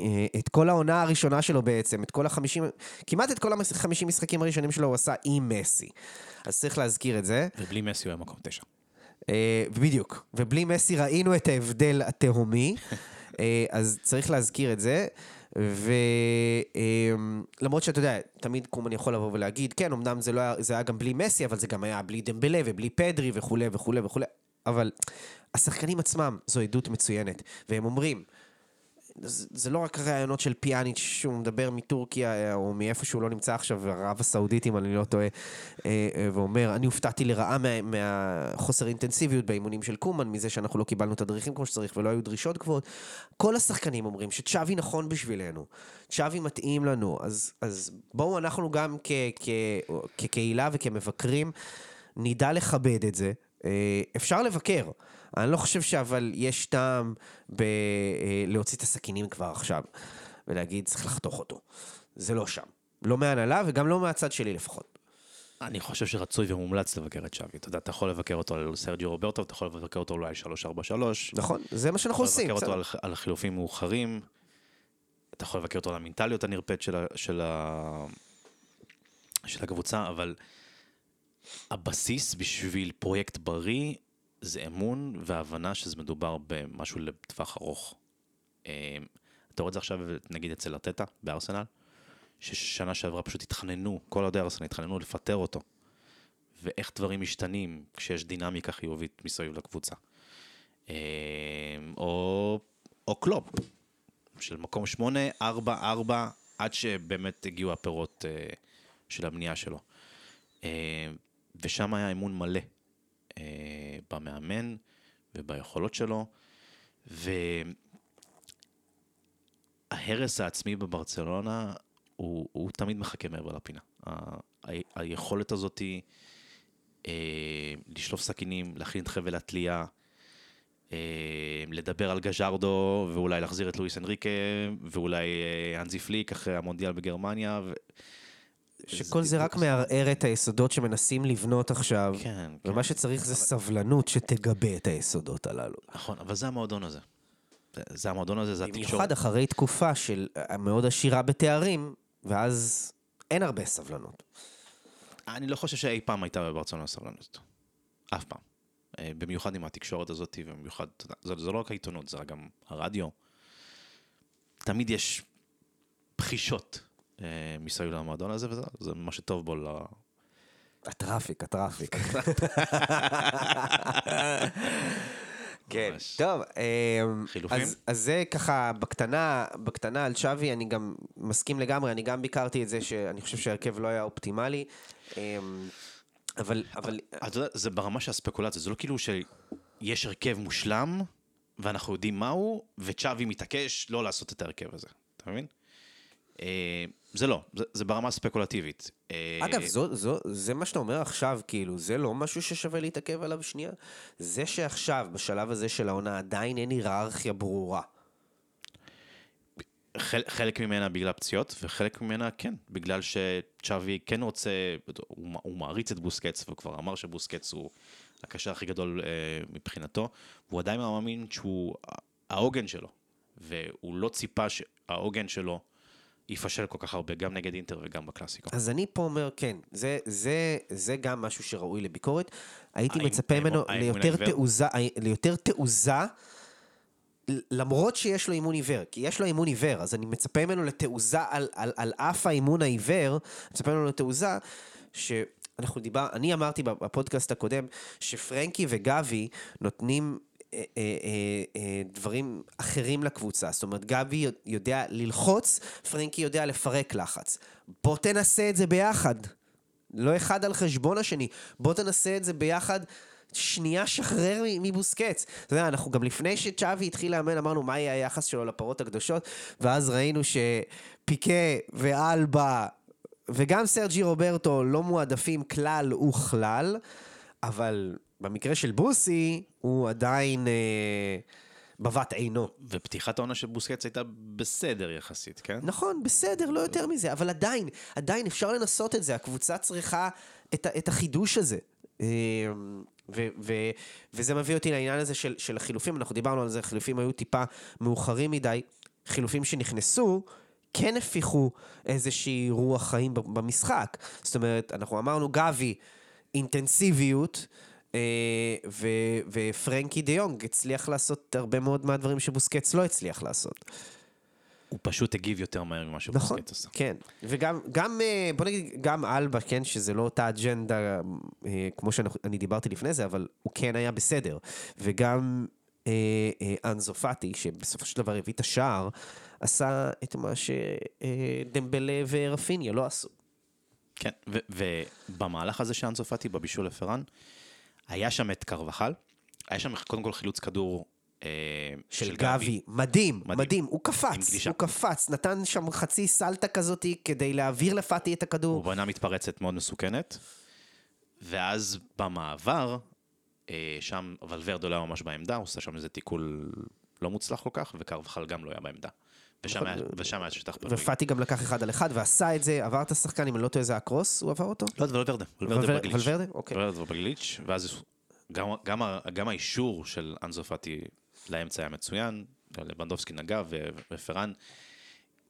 אה, את כל העונה הראשונה שלו בעצם, את כל החמישים, כמעט את כל החמישים משחקים הראשונים שלו הוא עשה עם מסי. אז צריך להזכיר את זה. ובלי מסי הוא היה מקום תשע. אה, בדיוק. ובלי מסי ראינו את ההבדל התהומי, אה, אז צריך להזכיר את זה. ולמרות שאתה יודע, תמיד קומן יכול לבוא ולהגיד, כן, אמנם זה, לא היה, זה היה גם בלי מסי, אבל זה גם היה בלי דמבלה ובלי פדרי וכולי וכולי וכולי, אבל השחקנים עצמם זו עדות מצוינת, והם אומרים, זה לא רק הרעיונות של פיאניץ' שהוא מדבר מטורקיה אה, או מאיפה שהוא לא נמצא עכשיו, ערב הסעודית אם אני לא טועה, אה, אה, ואומר, אני הופתעתי לרעה מה, מהחוסר אינטנסיביות באימונים של קומן, מזה שאנחנו לא קיבלנו תדריכים כמו שצריך ולא היו דרישות גבוהות. כל השחקנים אומרים שצ'אבי נכון בשבילנו, צ'אבי מתאים לנו, אז, אז בואו אנחנו גם כ, כ, כקהילה וכמבקרים נדע לכבד את זה. אפשר לבקר. אני לא חושב שאבל יש טעם ב... אה, להוציא את הסכינים כבר עכשיו, ולהגיד, צריך לחתוך אותו. זה לא שם. לא מהנהלה וגם לא מהצד שלי לפחות. אני חושב שרצוי ומומלץ לבקר את שווי. אתה יודע, אתה יכול לבקר אותו על סרג'י רוברטו, אתה יכול לבקר אותו אולי על 343. נכון, זה מה שאנחנו עושים. אתה יכול לבקר אותו על, על חילופים מאוחרים. אתה יכול לבקר אותו על המנטליות הנרפאת של, של, ה... של הקבוצה, אבל הבסיס בשביל פרויקט בריא זה אמון והבנה שזה מדובר במשהו לטווח ארוך. אה, אתה רואה את זה עכשיו, נגיד אצל ארטטה בארסנל, ששנה שעברה פשוט התחננו, כל אוהדי ארסנל התחננו לפטר אותו. ואיך דברים משתנים כשיש דינמיקה חיובית מסביב לקבוצה. אה, או, או קלופ, של מקום שמונה, ארבע, ארבע, עד שבאמת הגיעו הפירות אה, של הבנייה שלו. ושם היה אמון מלא במאמן וביכולות שלו, וההרס העצמי בברצלונה הוא, הוא תמיד מחכה מעבר לפינה. ה, ה, היכולת הזאת אה, לשלוף סכינים, להכין את חבל התלייה, אה, לדבר על גז'רדו ואולי להחזיר את לואיס אנריקה ואולי אה, אנזי פליק אחרי המונדיאל בגרמניה. ו... שכל זה רק מערער את היסודות שמנסים לבנות עכשיו. כן, כן. ומה שצריך זה סבלנות שתגבה את היסודות הללו. נכון, אבל זה המועדון הזה. זה המועדון הזה, זה התקשורת. במיוחד אחרי תקופה של אה, מאוד עשירה בתארים, ואז אין הרבה סבלנות. אני לא חושב שאי פעם הייתה בברצלונה סבלנות. אף פעם. אה, במיוחד עם התקשורת הזאת, ובמיוחד, זה, זה לא רק העיתונות, זה גם הרדיו. תמיד יש בחישות מסביב למועדון הזה, וזה מה שטוב בו ל... הטראפיק, הטראפיק. כן, טוב, חילופים? אז, אז זה ככה, בקטנה, בקטנה על שווי, אני גם מסכים לגמרי, אני גם ביקרתי את זה שאני חושב שההרכב לא היה אופטימלי, אמ, אבל... אבל... אתה יודע, זה ברמה של הספקולציה, זה לא כאילו שיש הרכב מושלם, ואנחנו יודעים מהו, וצ'אבי מתעקש לא לעשות את ההרכב הזה, אתה מבין? אה, זה לא, זה, זה ברמה ספקולטיבית. אה, אגב, זו, זו, זה מה שאתה אומר עכשיו, כאילו, זה לא משהו ששווה להתעכב עליו שנייה? זה שעכשיו, בשלב הזה של העונה, עדיין אין היררכיה ברורה. חל, חלק ממנה בגלל פציעות, וחלק ממנה כן, בגלל שצ'אבי כן רוצה, הוא, הוא מעריץ את בוסקץ, וכבר אמר שבוסקץ הוא הקשר הכי גדול אה, מבחינתו, והוא עדיין מאמין שהוא העוגן שלו, והוא לא ציפה שהעוגן שלו יפשל כל כך הרבה, גם נגד אינטר וגם בקלאסיקו. אז אני פה אומר, כן, זה, זה, זה גם משהו שראוי לביקורת. הייתי האם, מצפה ממנו ליותר תעוזה, ליותר תעוזה, למרות שיש לו אימון עיוור, כי יש לו אימון עיוור, אז אני מצפה ממנו לתעוזה על, על, על אף האימון העיוור, מצפה ממנו לתעוזה, שאנחנו דיבר, אני אמרתי בפודקאסט הקודם, שפרנקי וגבי נותנים אה, אה, אה, אה, דברים אחרים לקבוצה. זאת אומרת, גבי יודע ללחוץ, פרנקי יודע לפרק לחץ. בוא תנסה את זה ביחד. לא אחד על חשבון השני. בוא תנסה את זה ביחד. שנייה שחרר מבוסקץ. אתה יודע, אנחנו גם לפני שצ'אבי התחיל לאמן, אמרנו מה יהיה היחס שלו לפרות הקדושות, ואז ראינו שפיקה ואלבה וגם סרג'י רוברטו לא מועדפים כלל וכלל, אבל במקרה של בוסי, הוא עדיין אה, בבת עינו. ופתיחת העונה של בוסקץ הייתה בסדר יחסית, כן? נכון, בסדר, לא יותר מזה, אבל עדיין, עדיין אפשר לנסות את זה, הקבוצה צריכה את, את החידוש הזה. אה, ו- ו- וזה מביא אותי לעניין הזה של, של החילופים, אנחנו דיברנו על זה, החילופים היו טיפה מאוחרים מדי, חילופים שנכנסו, כן הפיחו איזושהי רוח חיים במשחק. זאת אומרת, אנחנו אמרנו גבי, אינטנסיביות, ופרנקי דה יונג הצליח לעשות הרבה מאוד מהדברים שבוסקץ לא הצליח לעשות. הוא פשוט הגיב יותר מהר ממה נכון, שבוסקץ עשה. כן. וגם, גם, אה, בוא נגיד, גם אלבה, כן, שזה לא אותה אג'נדה אה, כמו שאני דיברתי לפני זה, אבל הוא כן היה בסדר. וגם אה, אה, אנזו פאטי, שבסופו של דבר הביא את השער, עשה את מה שדמבלה ורפיניה לא עשו. כן, ובמהלך הזה שאנסו פאטי בבישול לפרן, היה שם את קרבחל, היה שם קודם כל חילוץ כדור אה, של גבי, מדהים, מדהים, מדהים, הוא קפץ. הוא קפץ, נתן שם חצי סלטה כזאתי כדי להעביר לפאטי את הכדור. הוא בנה מתפרצת מאוד מסוכנת, ואז במעבר, אה, שם ולוורדו לא היה ממש בעמדה, הוא עושה שם איזה תיקול לא מוצלח כל כך, וקרבחל גם לא היה בעמדה. ושם היה, ושם היה שטח פנוי. ופאטי גם לקח אחד על אחד ועשה את זה, עבר את השחקן, אם אני לא טועה זה הקרוס, הוא עבר אותו? לא, זה ולוורדה, ולוורדה? אוקיי. ולוורדה בגליץ', ואז גם, האישור של אנזו פאטי לאמצע היה מצוין, לבנדובסקי נגע ופרן.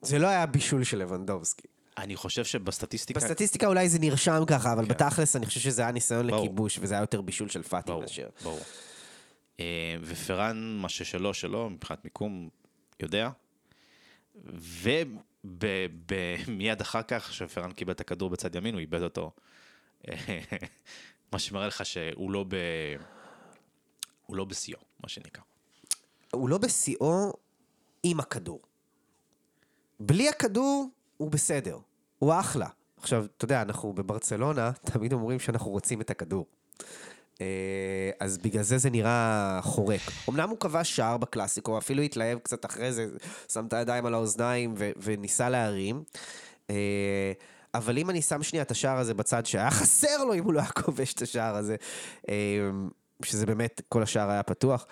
זה לא היה בישול של לבנדובסקי. אני חושב שבסטטיסטיקה... בסטטיסטיקה אולי זה נרשם ככה, אבל כן. בתכלס אני חושב שזה היה ניסיון ברור. לכיבוש, וזה היה יותר בישול של פאטי ברור, מאשר. ברור. אה, ופרן, מה ששלו, שלו, מבחינת מיקום, יודע. ומיד אחר כך, שפרן קיבל את הכדור בצד ימין, הוא איבד אותו. מה שמראה לך שהוא לא ב... הוא לא בשיאו, מה שנקרא. הוא לא בשיאו עם הכדור. בלי הכדור הוא בסדר, הוא אחלה. עכשיו, אתה יודע, אנחנו בברצלונה תמיד אומרים שאנחנו רוצים את הכדור. אה, אז בגלל זה זה נראה חורק. אמנם הוא כבש שער בקלאסיקו, אפילו התלהב קצת אחרי זה, שם את הידיים על האוזניים ו- וניסה להרים. אה, אבל אם אני שם שנייה את השער הזה בצד שהיה חסר לו אם הוא לא היה כובש את השער הזה, אה, שזה באמת, כל השער היה פתוח.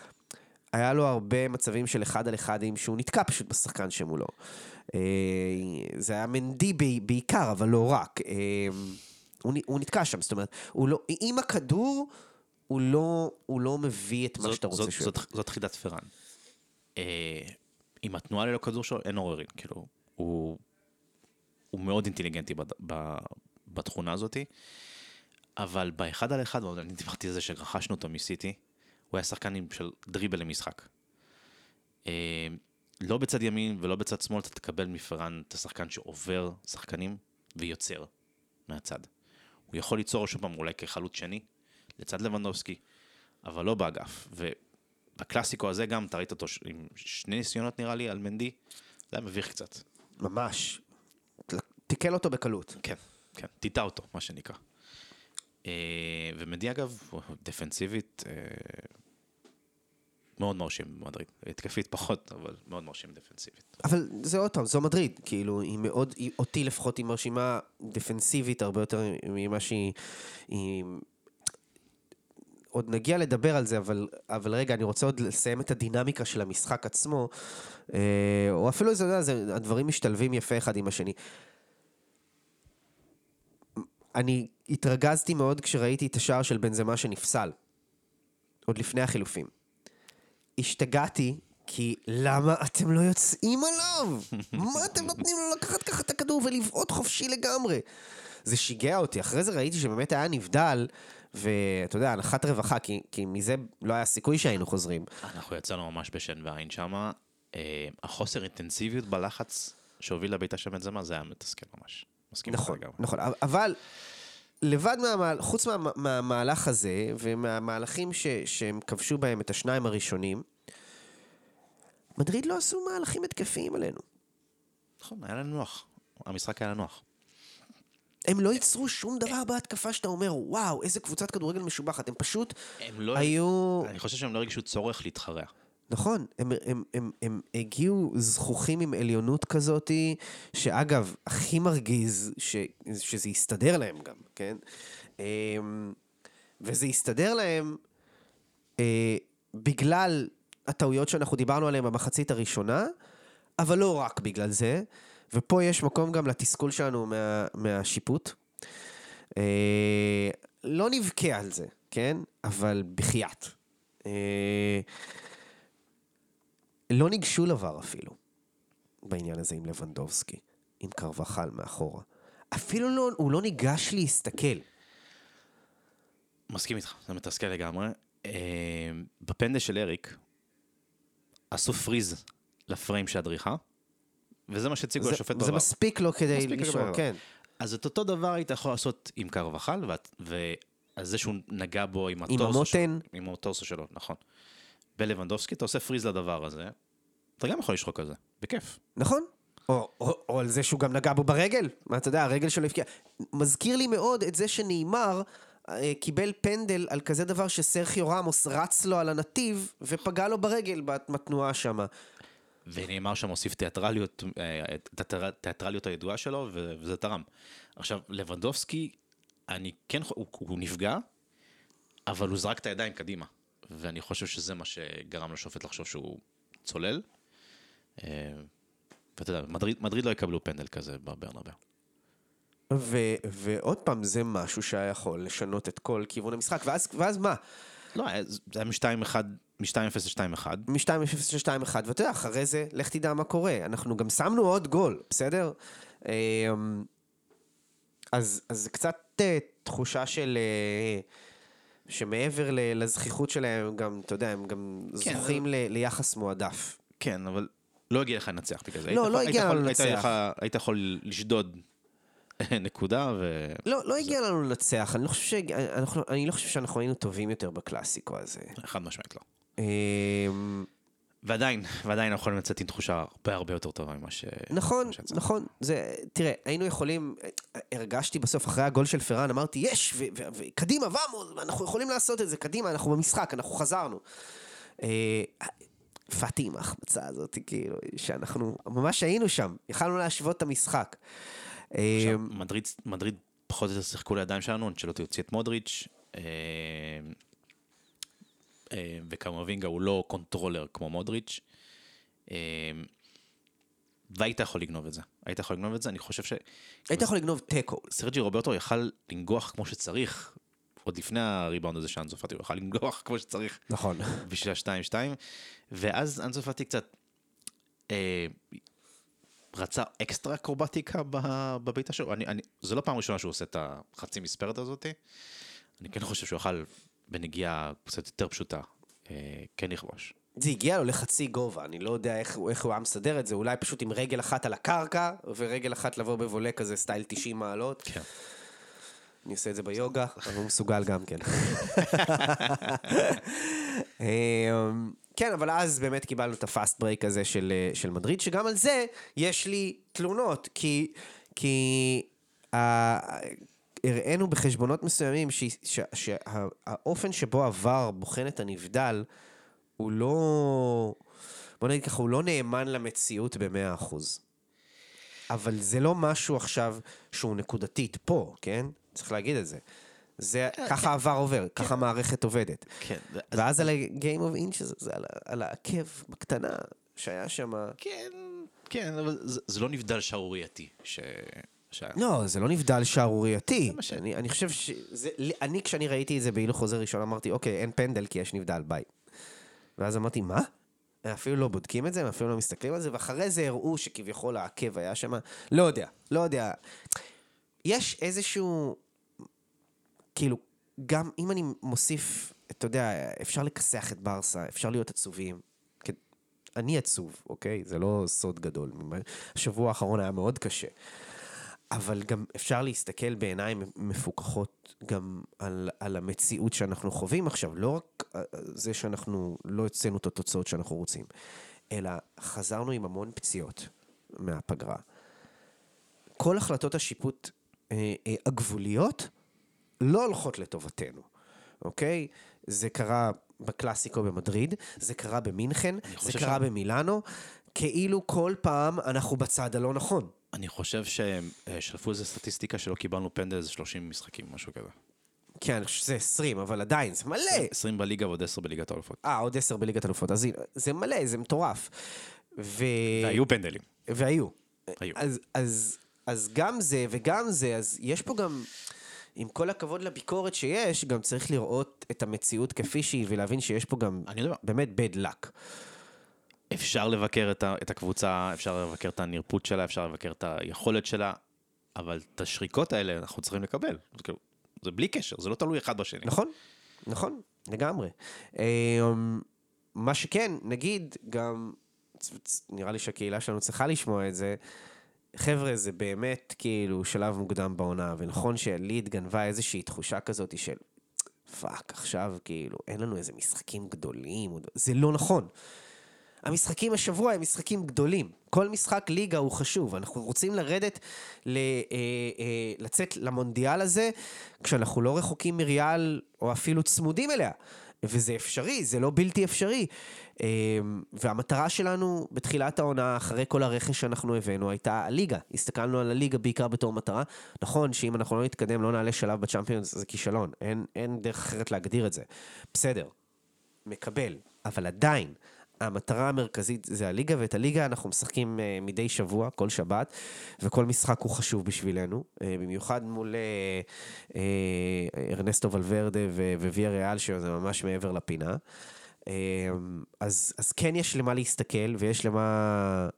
היה לו הרבה מצבים של אחד על אחדים שהוא נתקע פשוט בשחקן שמולו. זה היה מנדי בעיקר, אבל לא רק. הוא נתקע שם, זאת אומרת, הוא לא, עם הכדור, הוא לא, הוא לא מביא את מה זאת- שאתה רוצה זאת- שהוא... זאת, זאת חידת פרן. אה, עם התנועה ללא כדור שלו, אין עוררין. כאילו, הוא, הוא מאוד אינטליגנטי בד, ב, בתכונה הזאתי. אבל באחד על אחד, אני דיברתי על זה שרכשנו אותו מסיטי, הוא היה שחקן עם- של דריבל למשחק. אה, לא בצד ימין ולא בצד שמאל, אתה תקבל מפרן את השחקן שעובר שחקנים ויוצר מהצד. הוא יכול ליצור שוב פעם אולי כחלוץ שני, לצד לבנדובסקי, אבל לא באגף. ובקלאסיקו הזה גם, אתה ראית אותו ש- עם שני ניסיונות נראה לי על מנדי, זה היה מביך קצת. ממש. תיקל אותו בקלות. כן, כן, טיטה אותו, מה שנקרא. אה, ומנדי אגב, דפנסיבית, אה, מאוד מרשים במדריד. התקפית פחות, אבל מאוד מרשים דפנסיבית. אבל זה עוד פעם, זו מדריד, כאילו, היא מאוד, היא, אותי לפחות היא מרשימה דפנסיבית הרבה יותר ממה שהיא... היא... עוד נגיע לדבר על זה, אבל, אבל רגע, אני רוצה עוד לסיים את הדינמיקה של המשחק עצמו, אה, או אפילו, אתה יודע, זה, הדברים משתלבים יפה אחד עם השני. אני התרגזתי מאוד כשראיתי את השער של בנזמה שנפסל, עוד לפני החילופים. השתגעתי, כי למה אתם לא יוצאים עליו? מה אתם נותנים לו לקחת ככה את הכדור ולבעוט חופשי לגמרי? זה שיגע אותי. אחרי זה ראיתי שבאמת היה נבדל, ואתה יודע, הנחת רווחה, כי, כי מזה לא היה סיכוי שהיינו חוזרים. אנחנו יצאנו ממש בשן ועין שמה. אה, החוסר אינטנסיביות בלחץ שהוביל לביתה של בנזמה, זה היה מתסכל ממש. מסכים נכון, לגמרי. נכון, אבל לבד מהמהל... חוץ מה, מהמהלך הזה, ומהמהלכים ש, שהם כבשו בהם את השניים הראשונים, מדריד לא עשו מהלכים התקפיים עלינו. נכון, היה לנו נוח. המשחק היה נוח. הם לא ייצרו שום דבר בהתקפה שאתה אומר, וואו, איזה קבוצת כדורגל משובחת. הם פשוט הם לא... היו... אני חושב שהם לא הרגישו צורך להתחרע. נכון, הם, הם, הם, הם הגיעו זכוכים עם עליונות כזאתי, שאגב, הכי מרגיז ש, שזה יסתדר להם גם, כן? אמ, וזה יסתדר להם אה, בגלל הטעויות שאנחנו דיברנו עליהן במחצית הראשונה, אבל לא רק בגלל זה, ופה יש מקום גם לתסכול שלנו מה, מהשיפוט. אה, לא נבכה על זה, כן? אבל בחייאת. אה, לא ניגשו לבר אפילו, בעניין הזה עם לבנדובסקי, עם קרבחל מאחורה. אפילו לא, הוא לא ניגש להסתכל. מסכים איתך, זה מתסכל לגמרי. אה, בפנדל של אריק, עשו פריז לפריים של הדריכה, וזה מה שהציגו לשופט בבר. זה מספיק לו כדי לשאול, כן. אז את אותו דבר היית יכול לעשות עם קרבחל, ועל זה שהוא נגע בו עם הטורסו עם המותן. עם הטורסו שלו, נכון. בלבנדובסקי, אתה עושה פריז לדבר הזה, אתה גם יכול לשחוק על זה, בכיף. נכון. או, או, או על זה שהוא גם נגע בו ברגל, מה אתה יודע, הרגל שלו הבקיע. מזכיר לי מאוד את זה שנאמר אה, קיבל פנדל על כזה דבר שסרחיו רמוס רץ לו על הנתיב ופגע לו ברגל בתנועה שמה. ונאמר שם הוסיף תיאטרליות, אה, את התיאטרליות הידועה שלו, וזה תרם. עכשיו, לבנדובסקי, אני כן, הוא, הוא נפגע, אבל הוא זרק את הידיים קדימה. ואני חושב שזה מה שגרם לשופט לחשוב שהוא צולל. אה, ואתה יודע, מדריד, מדריד לא יקבלו פנדל כזה בברנרבר. ו- ועוד פעם, זה משהו שהיה יכול לשנות את כל כיוון המשחק, ואז, ואז מה? לא, זה היה מ-2-0 ל-2-1. מ-2-0 ל-2-1, ואתה יודע, אחרי זה, לך תדע מה קורה. אנחנו גם שמנו עוד גול, בסדר? אמ, אז, זה קצת אה, תחושה של... אה, שמעבר לזכיחות שלהם, גם, אתה יודע, הם גם כן, זוכים אבל... ליחס מועדף. כן, אבל לא הגיע לך לנצח בגלל זה. לא, לא הגיע לנו לנצח. היית יכול לשדוד נקודה ו... לא, לא הגיע לנו לנצח, אני לא חושב, ש... אנחנו, אני לא חושב שאנחנו היינו טובים יותר בקלאסיקו הזה. חד משמעית לא. אמ, ועדיין, ועדיין אנחנו יכולים לצאת עם תחושה הרבה הרבה יותר טובה ממה ש... נכון, נכון. זה, תראה, היינו יכולים, הרגשתי בסוף אחרי הגול של פראן, אמרתי, יש, וקדימה, ואמוס, אנחנו יכולים לעשות את זה, קדימה, אנחנו במשחק, אנחנו חזרנו. אה, פתטי עם ההחמצה הזאת, כאילו, שאנחנו ממש היינו שם, יכלנו להשוות את המשחק. אמ, מדריד, מדריד פחות או יותר שיחקו לידיים שלנו, שלא תוציא את מודריץ', אמ, אמ, וקמרווינגה הוא לא controller כמו מודריץ', והיית יכול לגנוב את זה. היית יכול לגנוב את זה, אני חושב ש... היית יכול לגנוב תיקו. סרג'י רוברטו יכל לנגוח כמו שצריך, עוד לפני הריבאונד הזה של אנזופטי, הוא יכל לנגוח כמו שצריך. נכון. בשביל ה-2-2, ואז אנזופטי קצת... אה, רצה אקסטרה אקרובטיקה בביתה שלו. אני, אני, זה לא פעם ראשונה שהוא עושה את החצי מספרת הזאת. אני כן חושב שהוא יכל בנגיעה קצת יותר פשוטה, אה, כן לכבוש. זה הגיע לו לחצי גובה, אני לא יודע איך, איך הוא היה מסדר את זה, אולי פשוט עם רגל אחת על הקרקע, ורגל אחת לבוא בבולה כזה סטייל 90 מעלות. כן. אני עושה את זה ביוגה, אבל הוא מסוגל גם כן. כן, אבל אז באמת קיבלנו את ה fast break הזה של, אה, של מדריד, שגם על זה יש לי תלונות, כי, כי אה, הראינו בחשבונות מסוימים שהאופן שבו עבר בוחן את הנבדל, הוא לא, בוא נגיד ככה, הוא לא נאמן למציאות במאה אחוז. אבל זה לא משהו עכשיו שהוא נקודתית פה, כן? צריך להגיד את זה. זה, כן, ככה כן. עבר עובר, כן. ככה המערכת עובדת. כן. ואז על ה-game of inches, זה על, על העקב בקטנה שהיה שם. כן, כן, אבל זה, זה לא נבדל שערורייתי. ש... ש... לא, זה לא נבדל שערורייתי. אני, אני חושב ש... זה, אני, כשאני ראיתי את זה בהילוך חוזר ראשון, אמרתי, אוקיי, אין פנדל כי יש נבדל, ביי. ואז אמרתי, מה? הם אפילו לא בודקים את זה, הם אפילו לא מסתכלים על זה, ואחרי זה הראו שכביכול העקב היה שם. לא יודע, לא יודע. יש איזשהו... כאילו, גם אם אני מוסיף, אתה יודע, אפשר לכסח את ברסה, אפשר להיות עצובים. אני עצוב, אוקיי? זה לא סוד גדול. השבוע האחרון היה מאוד קשה. אבל גם אפשר להסתכל בעיניים מפוקחות גם על, על המציאות שאנחנו חווים עכשיו, לא רק אה, זה שאנחנו לא הצאנו את התוצאות שאנחנו רוצים, אלא חזרנו עם המון פציעות מהפגרה. כל החלטות השיפוט אה, אה, הגבוליות לא הולכות לטובתנו, אוקיי? זה קרה בקלאסיקו במדריד, זה קרה במינכן, זה קרה ש... במילאנו, כאילו כל פעם אנחנו בצד הלא נכון. אני חושב שהם אה, שלפו איזה סטטיסטיקה שלא קיבלנו פנדל איזה 30 משחקים, משהו כזה. כן, אני חושב שזה 20, אבל עדיין, זה מלא. 20 בליגה ועוד 10 בליגת האלופות. אה, עוד 10 בליגת האלופות, אז זה מלא, זה מטורף. ו... והיו פנדלים. והיו. היו. אז, אז, אז גם זה וגם זה, אז יש פה גם, עם כל הכבוד לביקורת שיש, גם צריך לראות את המציאות כפי שהיא ולהבין שיש פה גם באמת bad luck. אפשר לבקר את, ה, את הקבוצה, אפשר לבקר את הנרפות שלה, אפשר לבקר את היכולת שלה, אבל את השריקות האלה אנחנו צריכים לקבל. זה, כאילו, זה בלי קשר, זה לא תלוי אחד בשני. נכון, נכון, לגמרי. אמ, מה שכן, נגיד, גם, נראה לי שהקהילה שלנו צריכה לשמוע את זה, חבר'ה, זה באמת כאילו שלב מוקדם בעונה, ונכון שלי התגנבה איזושהי תחושה כזאת של fuck, עכשיו כאילו, אין לנו איזה משחקים גדולים, זה לא נכון. המשחקים השבוע הם משחקים גדולים. כל משחק ליגה הוא חשוב. אנחנו רוצים לרדת, ל, אה, אה, לצאת למונדיאל הזה, כשאנחנו לא רחוקים מריאל, או אפילו צמודים אליה. וזה אפשרי, זה לא בלתי אפשרי. אה, והמטרה שלנו בתחילת העונה, אחרי כל הרכש שאנחנו הבאנו, הייתה הליגה. הסתכלנו על הליגה בעיקר בתור מטרה. נכון שאם אנחנו לא נתקדם, לא נעלה שלב בצ'אמפיונס, זה כישלון. אין, אין דרך אחרת להגדיר את זה. בסדר, מקבל. אבל עדיין, המטרה המרכזית זה הליגה, ואת הליגה אנחנו משחקים uh, מדי שבוע, כל שבת, וכל משחק הוא חשוב בשבילנו, uh, במיוחד מול uh, ארנסטו ולוורדה וויה ריאל, שזה ממש מעבר לפינה. אז, אז כן יש למה להסתכל, ויש למה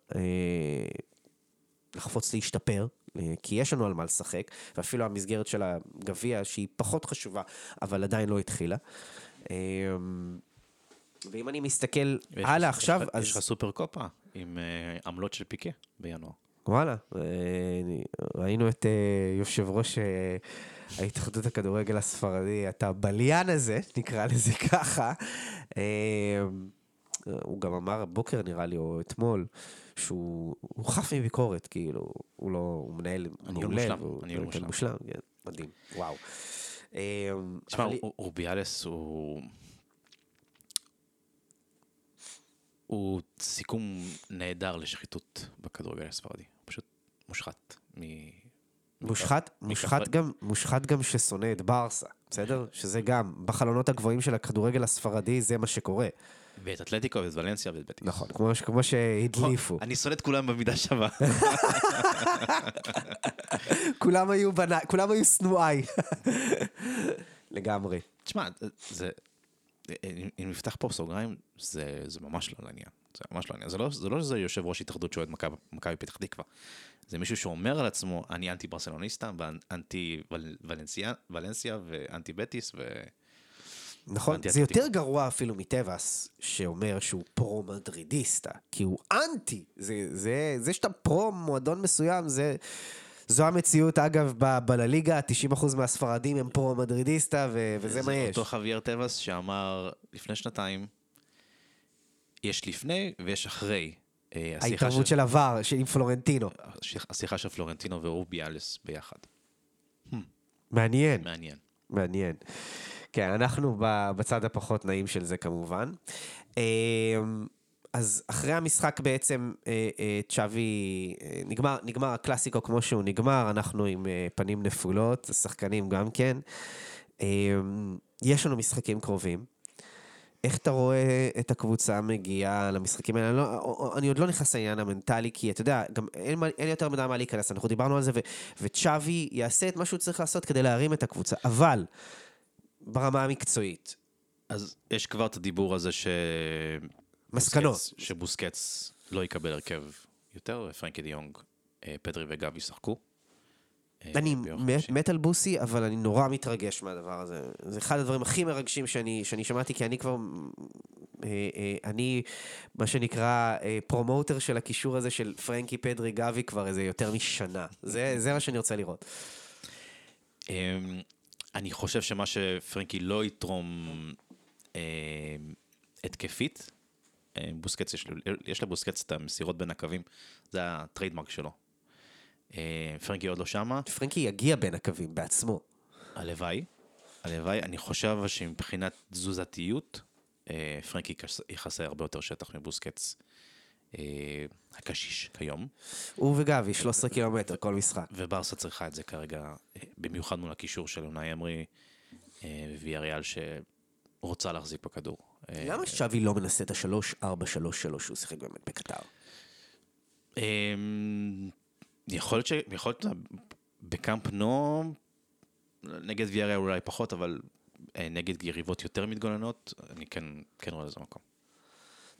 לחפוץ להשתפר, כי יש לנו על מה לשחק, ואפילו המסגרת של הגביע, שהיא פחות חשובה, אבל עדיין לא התחילה. ואם אני מסתכל הלאה עכשיו, אז... יש לך סופר קופה עם uh, עמלות של פיקה בינואר. וואלה, אה, ראינו את uh, יושב ראש uh, ההתאחדות הכדורגל הספרדי, את הבליין הזה, נקרא לזה ככה. הוא גם אמר הבוקר נראה לי, או אתמול, שהוא חף מביקורת, כאילו, הוא לא, הוא מנהל מעולה. אני לא מושלם. מושלם, כן, מדהים, וואו. תשמע, רוביאלס הוא... הוא סיכום נהדר לשחיתות בכדורגל הספרדי. פשוט מושחת. מ... מושחת, מושחת גם, מושחת גם ששונא את ברסה, בסדר? שזה גם, בחלונות הגבוהים של הכדורגל הספרדי זה מה שקורה. ואת אתלטיקו ואת ולנסיה ואת בטיס. נכון, כמו, כמו שהדליפו. אני שונא את כולם במידה שווה. כולם היו בני, כולם היו שנואיי. לגמרי. תשמע, זה, אם נפתח פה סוגריים, זה, זה ממש לא לעניין. זה ממש לא לעניין. זה לא, זה לא שזה יושב ראש התאחדות שאוהד מכבי פתח תקווה. זה מישהו שאומר על עצמו, אני אנטי ברסלוניסטה, ואנטי ולנסיה, ולנסיה ואנטי בטיס ו... נכון, זה יותר גרוע אפילו מטבעס, שאומר שהוא פרו-מדרידיסטה, כי הוא אנטי. זה, זה, זה שאתה פרו-מועדון מסוים, זה... זו המציאות, אגב, בלליגה, 90% מהספרדים הם פרו-מדרידיסטה, וזה מה יש. אותו חוויאר טבעס שאמר לפני שנתיים, יש לפני ויש אחרי. אה, ההתערבות של עבר, עם פלורנטינו. השיחה של פלורנטינו ורובי אליס ביחד. מעניין. מעניין. מעניין. כן, אנחנו בצד הפחות נעים של זה כמובן. אז אחרי המשחק בעצם אה, אה, צ'אבי, אה, נגמר, נגמר הקלאסיקו כמו שהוא נגמר, אנחנו עם פנים נפולות, השחקנים גם כן. יש לנו משחקים קרובים. איך אתה רואה את הקבוצה מגיעה למשחקים האלה? אני, לא, אני עוד לא נכנס לעניין המנטלי, כי אתה יודע, גם אין, אין יותר מדי מה להיכנס, אנחנו דיברנו על זה, ו, וצ'אבי יעשה את מה שהוא צריך לעשות כדי להרים את הקבוצה, אבל ברמה המקצועית. אז יש כבר את הדיבור הזה ש... מסקנות. שבוסקץ לא יקבל הרכב יותר, ופרנקי דיונג, אה, פדרי וגבי ישחקו. אה, אני מת על בוסי, אבל אני נורא מתרגש מהדבר הזה. זה אחד הדברים הכי מרגשים שאני, שאני שמעתי, כי אני כבר אה, אני, מה שנקרא, promoter של הקישור הזה של פרנקי פדרי גבי כבר איזה יותר משנה. זה, זה מה שאני רוצה לראות. אמ, אני חושב שמה שפרנקי לא יתרום התקפית, בוסקץ, יש, יש לבוסקץ את המסירות בין הקווים, זה הטריידמרק שלו. אה, פרנקי עוד לא שמה, פרנקי יגיע בין הקווים בעצמו. הלוואי, הלוואי, אני חושב שמבחינת תזוזתיות, אה, פרנקי יכס- יכסה הרבה יותר שטח מבוסקץ אה, הקשיש כיום, הוא וגבי, 13 קילומטר כל משחק. וברסה צריכה את זה כרגע, במיוחד מול הקישור של אונאי אמרי אה, ויאריאל שרוצה להחזיק בכדור. אה, למה שווי לא מנסה את ה-3-4-3-3 שהוא שיחק באמת בקטר? אמ, יכול להיות ש... יכול להיות בקאמפ נו, נגד ויאריה אולי פחות, אבל אה, נגד יריבות יותר מתגוננות, אני כן, כן רואה לזה מקום.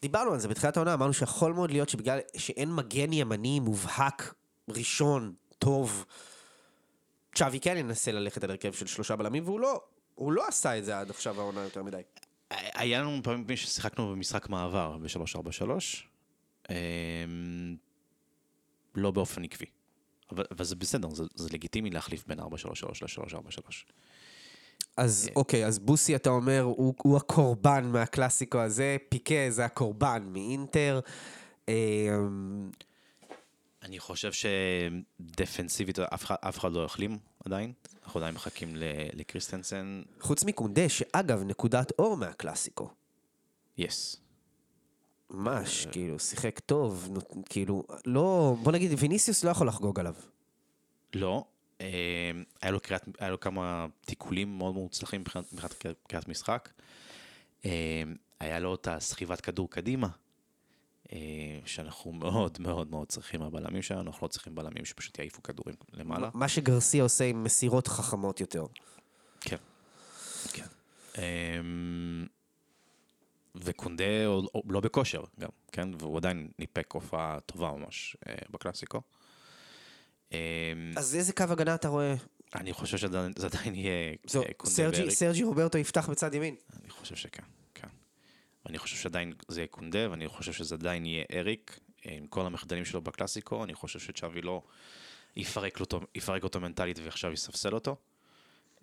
דיברנו על זה בתחילת העונה, אמרנו שיכול מאוד להיות שבגלל שאין מגן ימני מובהק, ראשון, טוב, צ'אבי כן ינסה ללכת על הרכב של שלושה בלמים, והוא לא, הוא לא עשה את זה עד עכשיו העונה יותר מדי. היה לנו פעמים ששיחקנו במשחק מעבר ב-343, אמ, לא באופן עקבי. אבל, אבל זה בסדר, זה, זה לגיטימי להחליף בין 433 ל-343. אז כן. אוקיי, אז בוסי אתה אומר, הוא, הוא הקורבן מהקלאסיקו הזה, פיקה זה הקורבן מאינטר. אמ, אני חושב שדפנסיבית אף אף אחד לא החלים עדיין, אנחנו עדיין מחכים לקריסטנסן, חוץ מקונדה, שאגב, נקודת אור מהקלאסיקו. יס. ממש, כאילו, שיחק טוב, כאילו, לא, בוא נגיד, ויניסיוס לא יכול לחגוג עליו. לא, אה, היה לו, קריאת, היה לו כמה תיקולים מאוד מוצלחים מבחינת, קריאת- משחק. אה, היה לו את הסחיבת כדור קדימה, אה, שאנחנו מאוד מאוד מאוד צריכים מהבלמים שלנו, אנחנו לא צריכים בלמים שפשוט יעיפו כדורים למעלה. מה שגרסיה עושה עם מסירות חכמות יותר. כן. כן. אמ, וקונדה לא בכושר גם, כן? והוא עדיין ניפק הופעה טובה ממש אה, בקלאסיקו. אמ, אז איזה קו הגנה אתה רואה? אני חושב שזה זה עדיין יהיה זו, אה, קונדה סרג'י, ואריק. סרג'י רוברטו יפתח בצד ימין. אני חושב שכן, ואני חושב שעדיין זה יהיה קונדה, ואני חושב שזה עדיין יהיה אריק, אה, עם כל המחדלים שלו בקלאסיקו, אני חושב שצ'אבי לא יפרק אותו, יפרק אותו מנטלית ועכשיו יספסל אותו.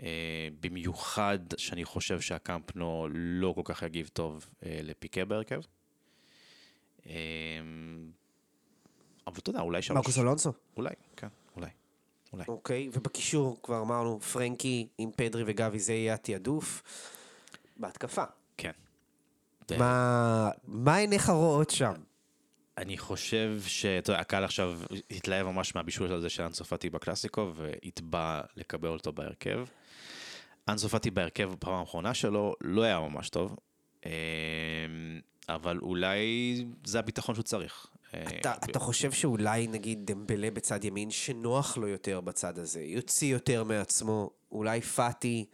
אה, במיוחד שאני חושב שהקמפנו לא כל כך יגיב טוב אה, לפיקה בהרכב. אבל אתה יודע, אולי שלוש... מרקוס אלונסו. אולי, כן, אולי. אולי. אוקיי, ובקישור כבר אמרנו, פרנקי עם פדרי וגבי, זה יהיה התעדוף. בהתקפה. כן. מה, מה עיניך רואות שם? אני חושב שאתה יודע, הקהל עכשיו התלהב ממש מהבישול הזה של אנסופטי בקלאסיקו, והתבע לקבל אותו בהרכב. אנסופטי בהרכב בפעם האחרונה שלו לא היה ממש טוב, אה, אבל אולי זה הביטחון שהוא צריך. אה, אתה, אתה חושב שאולי נגיד דמבלה בצד ימין, שנוח לו יותר בצד הזה, יוציא יותר מעצמו, אולי פאטי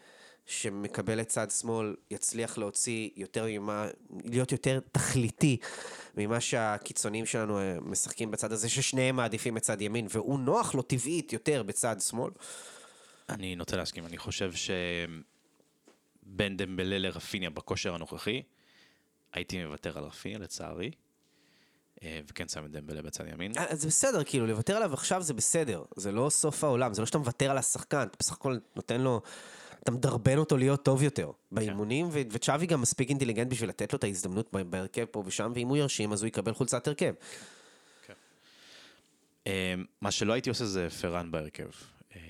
שמקבל את צד שמאל, יצליח להוציא יותר ממה, להיות יותר תכליתי ממה שהקיצונים שלנו אה, משחקים בצד הזה, ששניהם מעדיפים את צד ימין, והוא נוח לו טבעית יותר בצד שמאל. אני נוטה להסכים, אני חושב שבין דמבלה לרפיניה בכושר הנוכחי, הייתי מוותר על רפיניה לצערי, אה, וכן שם את דמבלה בצד ימין. אה, זה בסדר, כאילו, לוותר עליו עכשיו זה בסדר. זה לא סוף העולם, זה לא שאתה מוותר על השחקן, אתה בסך הכל נותן לו... אתה מדרבן אותו להיות טוב יותר באימונים, ו- וצ'אבי גם מספיק אינטליגנט בשביל לתת לו את ההזדמנות ב- בהרכב פה ושם, ואם הוא ירשים אז הוא יקבל חולצת הרכב. אה, מה שלא הייתי עושה זה פראן בהרכב. אה,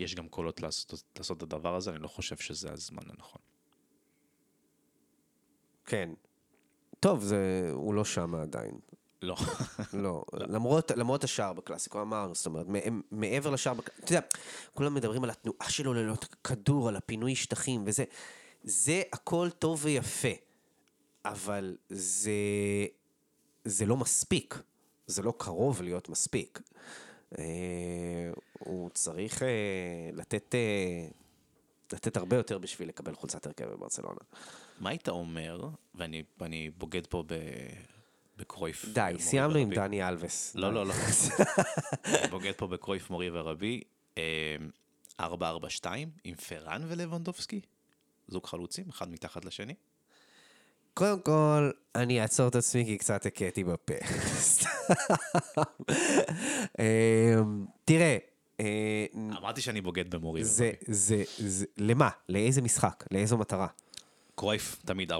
יש גם קולות לעשות, לעשות את הדבר הזה, אני לא חושב שזה הזמן הנכון. כן. טוב, זה... הוא לא שם עדיין. לא. לא, למרות, למרות השער בקלאסיקו, אמר, זאת אומרת, מעבר לשער, בק- אתה יודע, כולם מדברים על התנועה שלו ללא כדור, על הפינוי שטחים וזה, זה הכל טוב ויפה, אבל זה, זה לא מספיק, זה לא קרוב להיות מספיק. אה, הוא צריך אה, לתת, אה, לתת הרבה יותר בשביל לקבל חולצת הרכב בברצלונה. מה היית אומר, ואני בוגד פה ב... בקרויף. די, סיימנו עם. דני אלווס. לא, לא, לא. בוגד פה בקרויף מורי ורבי. אה, 4-4-2 עם פראן ולבנדובסקי. זוג חלוצים, אחד מתחת לשני. קודם כל, אני אעצור את עצמי כי קצת הכיתי בפה. אמ, תראה, אה, אמרתי שאני בוגד במורי. זה, זה, זה, למה? לאיזה משחק? לאיזו מטרה? קרויף תמיד 4-3-3,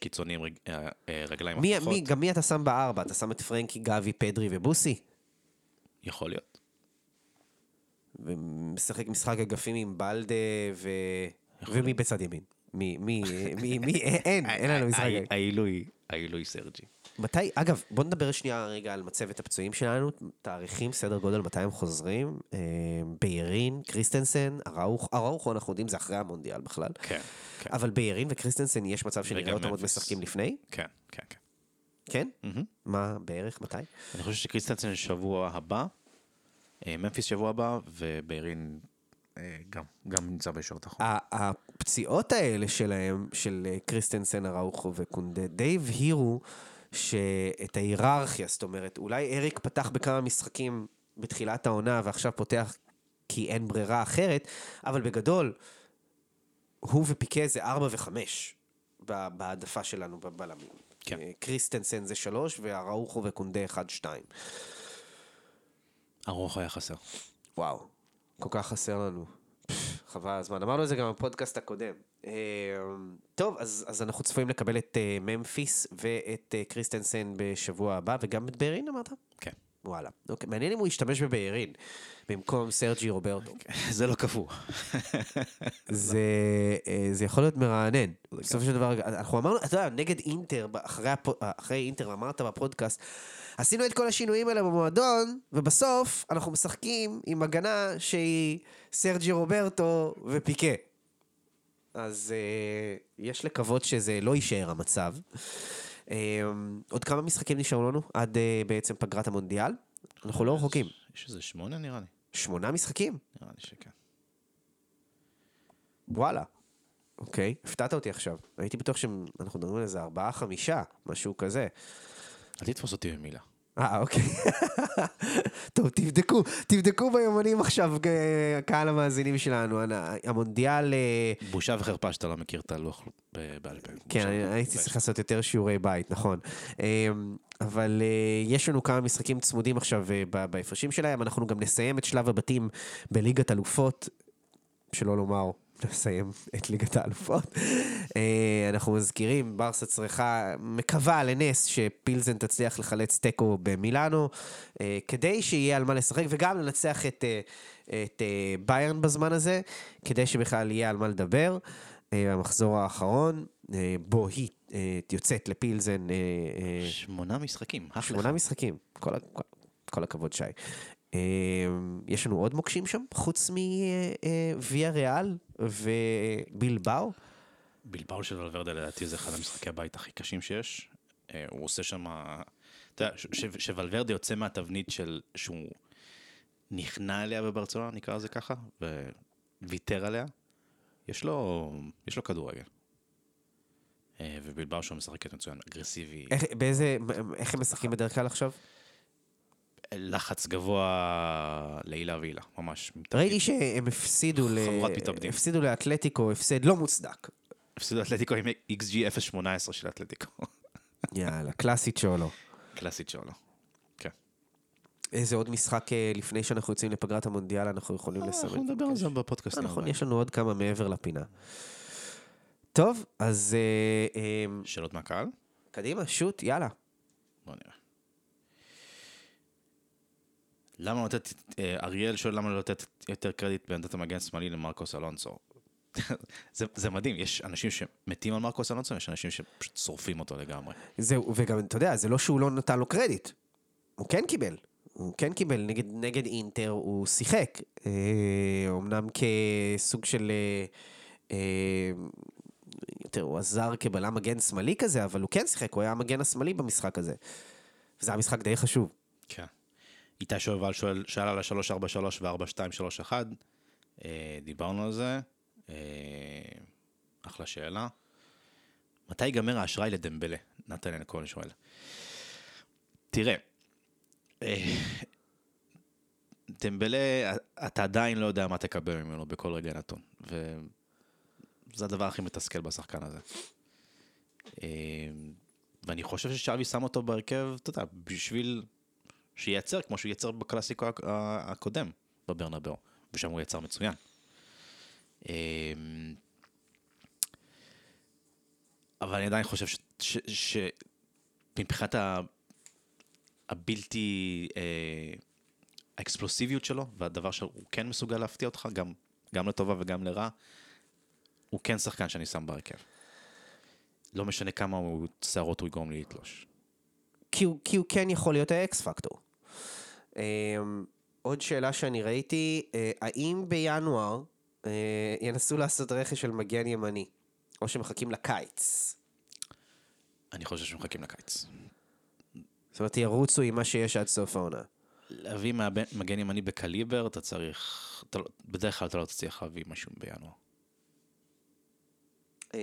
קיצונים רג- אה, אה, רגליים מי, הפוכות. מי, גם מי אתה שם בארבע? אתה שם את פרנקי, גבי, פדרי ובוסי? יכול להיות. ומשחק משחק אגפים עם באלדה ו... ומי בצד ימין? מי, מי, מי, מי, אין, אין לנו משחק. העילוי, העילוי סרג'י. מתי, אגב, בוא נדבר שנייה רגע על מצבת הפצועים שלנו, תאריכים, סדר גודל, מתי הם חוזרים. אה, ביירין, קריסטנסן, אראוחו, אראוחו אנחנו יודעים זה אחרי המונדיאל בכלל. כן, כן, אבל ביירין וקריסטנסן יש מצב שנראה אותם עוד. משחקים לפני? כן, כן, כן. כן? מהמם. מה, בערך, מתי? אני חושב שקריסטנסן שבוע הבא, אה, ממפיס שבוע הבא, וביירין אה, גם, גם נמצא בישורת האחרונה. ה- הפציעות האלה שלהם, של קריסטנסן, אראוחו וקונדה, די הבהירו שאת ההיררכיה, זאת אומרת, אולי אריק פתח בכמה משחקים בתחילת העונה ועכשיו פותח כי אין ברירה אחרת, אבל בגדול, הוא ופיקה זה ארבע וחמש ב- בהעדפה שלנו בבלמים. כן. אה, קריסטנסן זה שלוש, ואראוחו וקונדה אחד, שתיים. אראוחו היה חסר. וואו, כל כך חסר לנו. חבל הזמן. אמרנו את זה גם בפודקאסט הקודם. אה, טוב, אז, אז אנחנו צפויים לקבל את אה, ממפיס ואת אה, קריסטנסן בשבוע הבא, וגם את ביירין אמרת? כן. וואלה. אוקיי, מעניין אם הוא ישתמש בביירין במקום סרג'י רוברטו. זה לא קפוא. זה, זה יכול להיות מרענן. בסופו של דבר, אנחנו אמרנו, אתה יודע, נגד אינטר, אחרי, אחרי אינטר, אמרת בפודקאסט, עשינו את כל השינויים האלה במועדון, ובסוף אנחנו משחקים עם הגנה שהיא סרג'י רוברטו ופיקה. אז אה, יש לקוות שזה לא יישאר המצב. אה, עוד כמה משחקים נשארו לנו עד אה, בעצם פגרת המונדיאל? אנחנו לא רחוקים. יש איזה שמונה נראה לי. שמונה משחקים? נראה לי שכן. וואלה. אוקיי, הפתעת אותי עכשיו. הייתי בטוח שאנחנו מדברים על איזה ארבעה, חמישה, משהו כזה. אל תתפוס אותי במילה. אה, אוקיי. טוב, תבדקו, תבדקו ביומנים עכשיו, אה, קהל המאזינים שלנו. המונדיאל... אה, בושה וחרפה שאתה לא מכיר את הלוח בעל פה. כן. הייתי צריך לעשות יותר שיעורי בית, נכון. אה, אבל אה, יש לנו כמה משחקים צמודים עכשיו בהפרשים שלהם. אנחנו גם נסיים את שלב הבתים בליגת אלופות, שלא לומר, נסיים את ליגת האלופות. אה, אנחנו מזכירים, ברסה צריכה, מקווה לנס שפילזן תצליח לחלץ תיקו במילאנו, אה, כדי שיהיה על מה לשחק, וגם לנצח את, אה, את ביירן בזמן הזה, כדי שבכלל יהיה על מה לדבר. המחזור האחרון, בו היא יוצאת לפילזן שמונה משחקים. שמונה. משחקים, כל, כל, כל הכבוד שי. אה, יש לנו עוד מוקשים שם, חוץ מוויה ריאל ובילבאו? בלבאו של ולוורדה לדעתי זה אחד המשחקי הבית הכי קשים שיש. אה, הוא עושה שם, אתה יודע, ש- ש- שוולברדה יוצא מהתבנית של שהוא נכנע אליה בברצלונה, נקרא לזה ככה, וויתר עליה. יש לו, יש לו כדורגל. אה, ובלבאו שהוא משחקת מצוין, אגרסיבי, איך, באיזה, איך הם משחקים בדרך כלל עכשיו? לחץ גבוה לעילה ועילה, ממש. ראיתי שהם הפסידו, ל... הפסידו לאתלטיקו, הפסד לא מוצדק. הפסידו אתלטיקו עם XG 0.18 של אתלטיקו. יאללה, קלאסית שולו. קלאסית. כן. איזה עוד משחק אה, לפני שאנחנו יוצאים לפגרת המונדיאל אנחנו יכולים לסמן? אנחנו נדבר על זה בפודקאסט. אה, נכון. יש לנו עוד כמה מעבר לפינה. טוב, אז אה, אה, שאלות מהקהל? קדימה, שוט, יאללה. בוא נראה. למה לתת, אה, אריאל שואל למה לא לתת יותר קרדיט בעמדת המגן שמאלי למרקוס אלונסו. זה, זה מדהים, יש אנשים שמתים על מרקוס אלונסו, יש אנשים שפשוט שורפים אותו לגמרי. זהו, וגם, אתה יודע, זה לא שהוא לא נתן לו קרדיט. הוא כן קיבל. הוא כן קיבל, נגד, נגד אינטר הוא שיחק. אה, אמנם כסוג של... אה, אה, יותר, הוא עזר כבלם מגן שמאלי כזה, אבל הוא כן שיחק, הוא היה המגן השמאלי במשחק הזה. וזה היה משחק די חשוב. כן. איתי שובל שואל, שאל על ה-343 ו-4231, אה, דיברנו על זה, אה, אחלה שאלה. מתי ייגמר האשראי לדמבלה? נתן כהן שואל. תראה, אה, דמבלה, אתה עדיין לא יודע מה תקבל ממנו בכל רגע נתון, וזה הדבר הכי מתסכל בשחקן הזה. אה, ואני חושב ששווי שם אותו בהרכב, אתה יודע, בשביל שייצר כמו שהוא ייצר בקלאסיקו הקודם בברנבאו, ושם הוא יצר מצוין. אה, אבל אני עדיין חושב שמבחינת הבלתי... אה, האקספלוסיביות שלו, והדבר שהוא כן מסוגל להפתיע אותך, גם, גם לטובה וגם לרע, הוא כן שחקן שאני שם בהרכב. לא משנה כמה שערות הוא יגרום לי לתלוש. כי הוא, כי הוא כן יכול להיות האקס פקטור. Um, עוד שאלה שאני ראיתי, uh, האם בינואר uh, ינסו לעשות רכש של מגן ימני, או שמחכים לקיץ? אני חושב שמחכים לקיץ. זאת אומרת, ירוצו עם מה שיש עד סוף העונה. להביא מגן ימני בקליבר, אתה צריך... אתה, לא- בדרך כלל אתה לא תצליח להביא משהו בינואר. אה,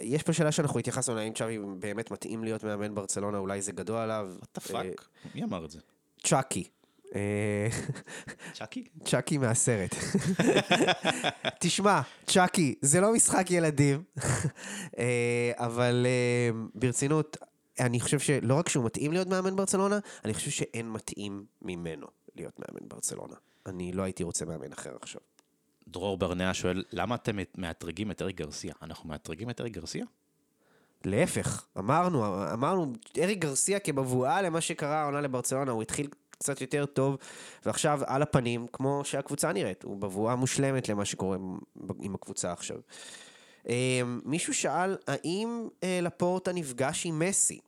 יש פה שאלה שאנחנו התייחסנו אליה, האם צ'אבי באמת מתאים להיות מאמן ברצלונה, אולי זה גדול עליו. What the fuck? מי אמר את זה? צ'אקי. אה, צ'אקי? צ'אקי מהסרט. תשמע, צ'אקי, זה לא משחק ילדים, אה, אבל אה, ברצינות, אני חושב שלא רק שהוא מתאים להיות מאמן ברצלונה, אני חושב שאין מתאים ממנו להיות מאמן ברצלונה. אני לא הייתי רוצה מאמן אחר עכשיו. דרור ברנע שואל, למה אתם מאתרגים את אריק גרסיה? אנחנו מאתרגים את אריק גרסיה? להפך, אמרנו, אמרנו, אריק גרסיה כמבואה למה שקרה העונה לברצלונה, הוא התחיל קצת יותר טוב, ועכשיו על הפנים, כמו שהקבוצה נראית, הוא בבואה מושלמת למה שקורה עם- הקבוצה עכשיו. אה, מישהו שאל, האם אה, לפורטה נפגש עם מסי?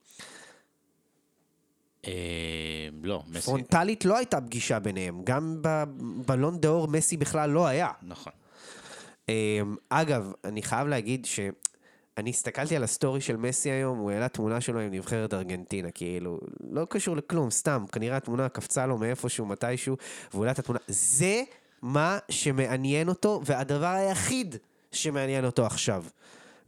אה, לא, מסי. פרונטלית לא הייתה פגישה ביניהם, גם בבלון דה אור מסי בכלל לא היה. נכון. אמ, אגב, אני חייב להגיד שאני הסתכלתי על הסטורי של מסי היום, הוא העלה תמונה שלו עם נבחרת ארגנטינה, כאילו, לא קשור לכלום, סתם, כנראה התמונה קפצה לו מאיפשהו, מתישהו, והוא העלה את התמונה. זה מה שמעניין אותו, והדבר היחיד שמעניין אותו עכשיו.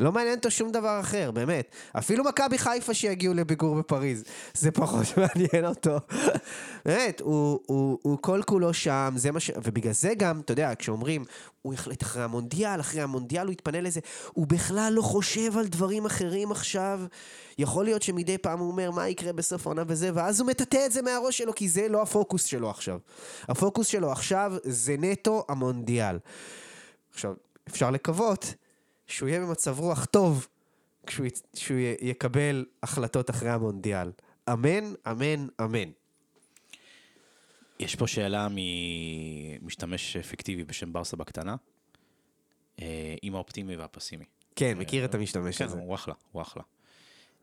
לא מעניין אותו שום דבר אחר, באמת. אפילו מכבי חיפה שיגיעו לביקור בפריז, זה פחות מעניין אותו. באמת, הוא, הוא, הוא כל כולו שם, זה מה ש... ובגלל זה גם, אתה יודע, כשאומרים, הוא יחליט אחרי המונדיאל, אחרי המונדיאל הוא יתפנה לזה, הוא בכלל לא חושב על דברים אחרים עכשיו. יכול להיות שמדי פעם הוא אומר, מה יקרה בסוף העונה וזה, ואז הוא מטאטא את זה מהראש שלו, כי זה לא הפוקוס שלו עכשיו. הפוקוס שלו עכשיו זה נטו המונדיאל. עכשיו, אפשר לקוות שהוא יהיה במצב רוח טוב כשהוא, שהוא יקבל החלטות אחרי המונדיאל. אמן, אמן, אמן. יש פה שאלה ממשתמש פיקטיבי בשם ברסה בקטנה, אה, עם האופטימי והפסימי. כן, מכיר את המשתמש כן, הזה. הוא אחלה, הוא אחלה.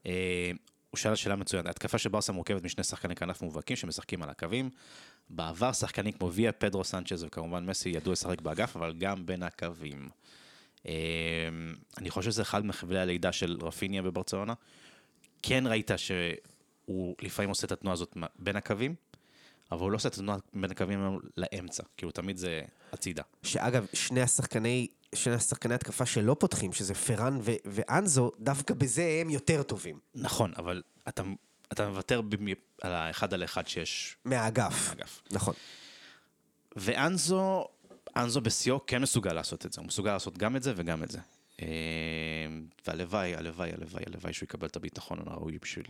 אה, הוא שאל שאלה מצוינת, התקפה של ברסה מורכבת משני שחקני כנף מובהקים שמשחקים על הקווים. בעבר שחקנים כמו ויה, פדרו סנצ'ז וכמובן מסי ידעו לשחק באגף, אבל גם בין הקווים. אה, אני חושב שזה אחד מחבלי הלידה של רפיניה בברצלונה. כן ראית שהוא לפעמים עושה את התנועה הזאת בין הקווים, אבל הוא לא עושה את התנועה בין הקווים לאמצע, כאילו תמיד זה הצידה. שאגב, שני השחקני, שני השחקני התקפה שלא פותחים, שזה פרן ו- ואנזו, דווקא בזה הם יותר טובים. נכון, אבל אתה, אתה מוותר במי- על האחד על אחד שיש מהאגף. באגף. נכון. ואנזו, אנזו בשיאו כן מסוגל לעשות את זה, הוא מסוגל לעשות גם את זה וגם את זה. אה, והלוואי, הלוואי, הלוואי, הלוואי שהוא יקבל את הביטחון הראוי בשביל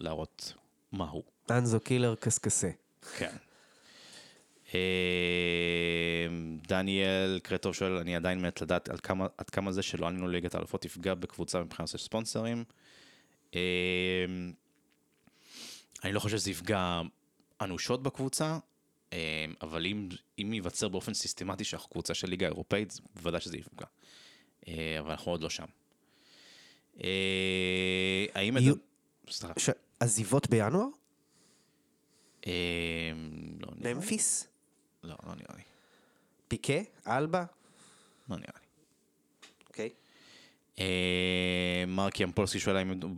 להראות מה הוא. אנזו קילר קסקסה. כן. אה, דניאל קרטוב שואל, אני עדיין מת לדעת עד כמה, עד כמה זה שלא עלינו ליגת האלופות יפגע בקבוצה מבחינת של ספונסרים. אה, אני לא חושב שזה יפגע אנושות בקבוצה, אבל אם, אם ייווצר באופן סיסטמטי שאנחנו קבוצה של ליגה אירופאית, בוודאי שזה יפגע. אה, אבל אנחנו עוד לא שם. אה, האם... יהיו-. ש... עזיבות בינואר? אה, לא נראה לי. ממפיס? לא, לא נראה לי. פיקה? אלבה? לא נראה לי. אוקיי. אה, מרק ימפולסקי שואל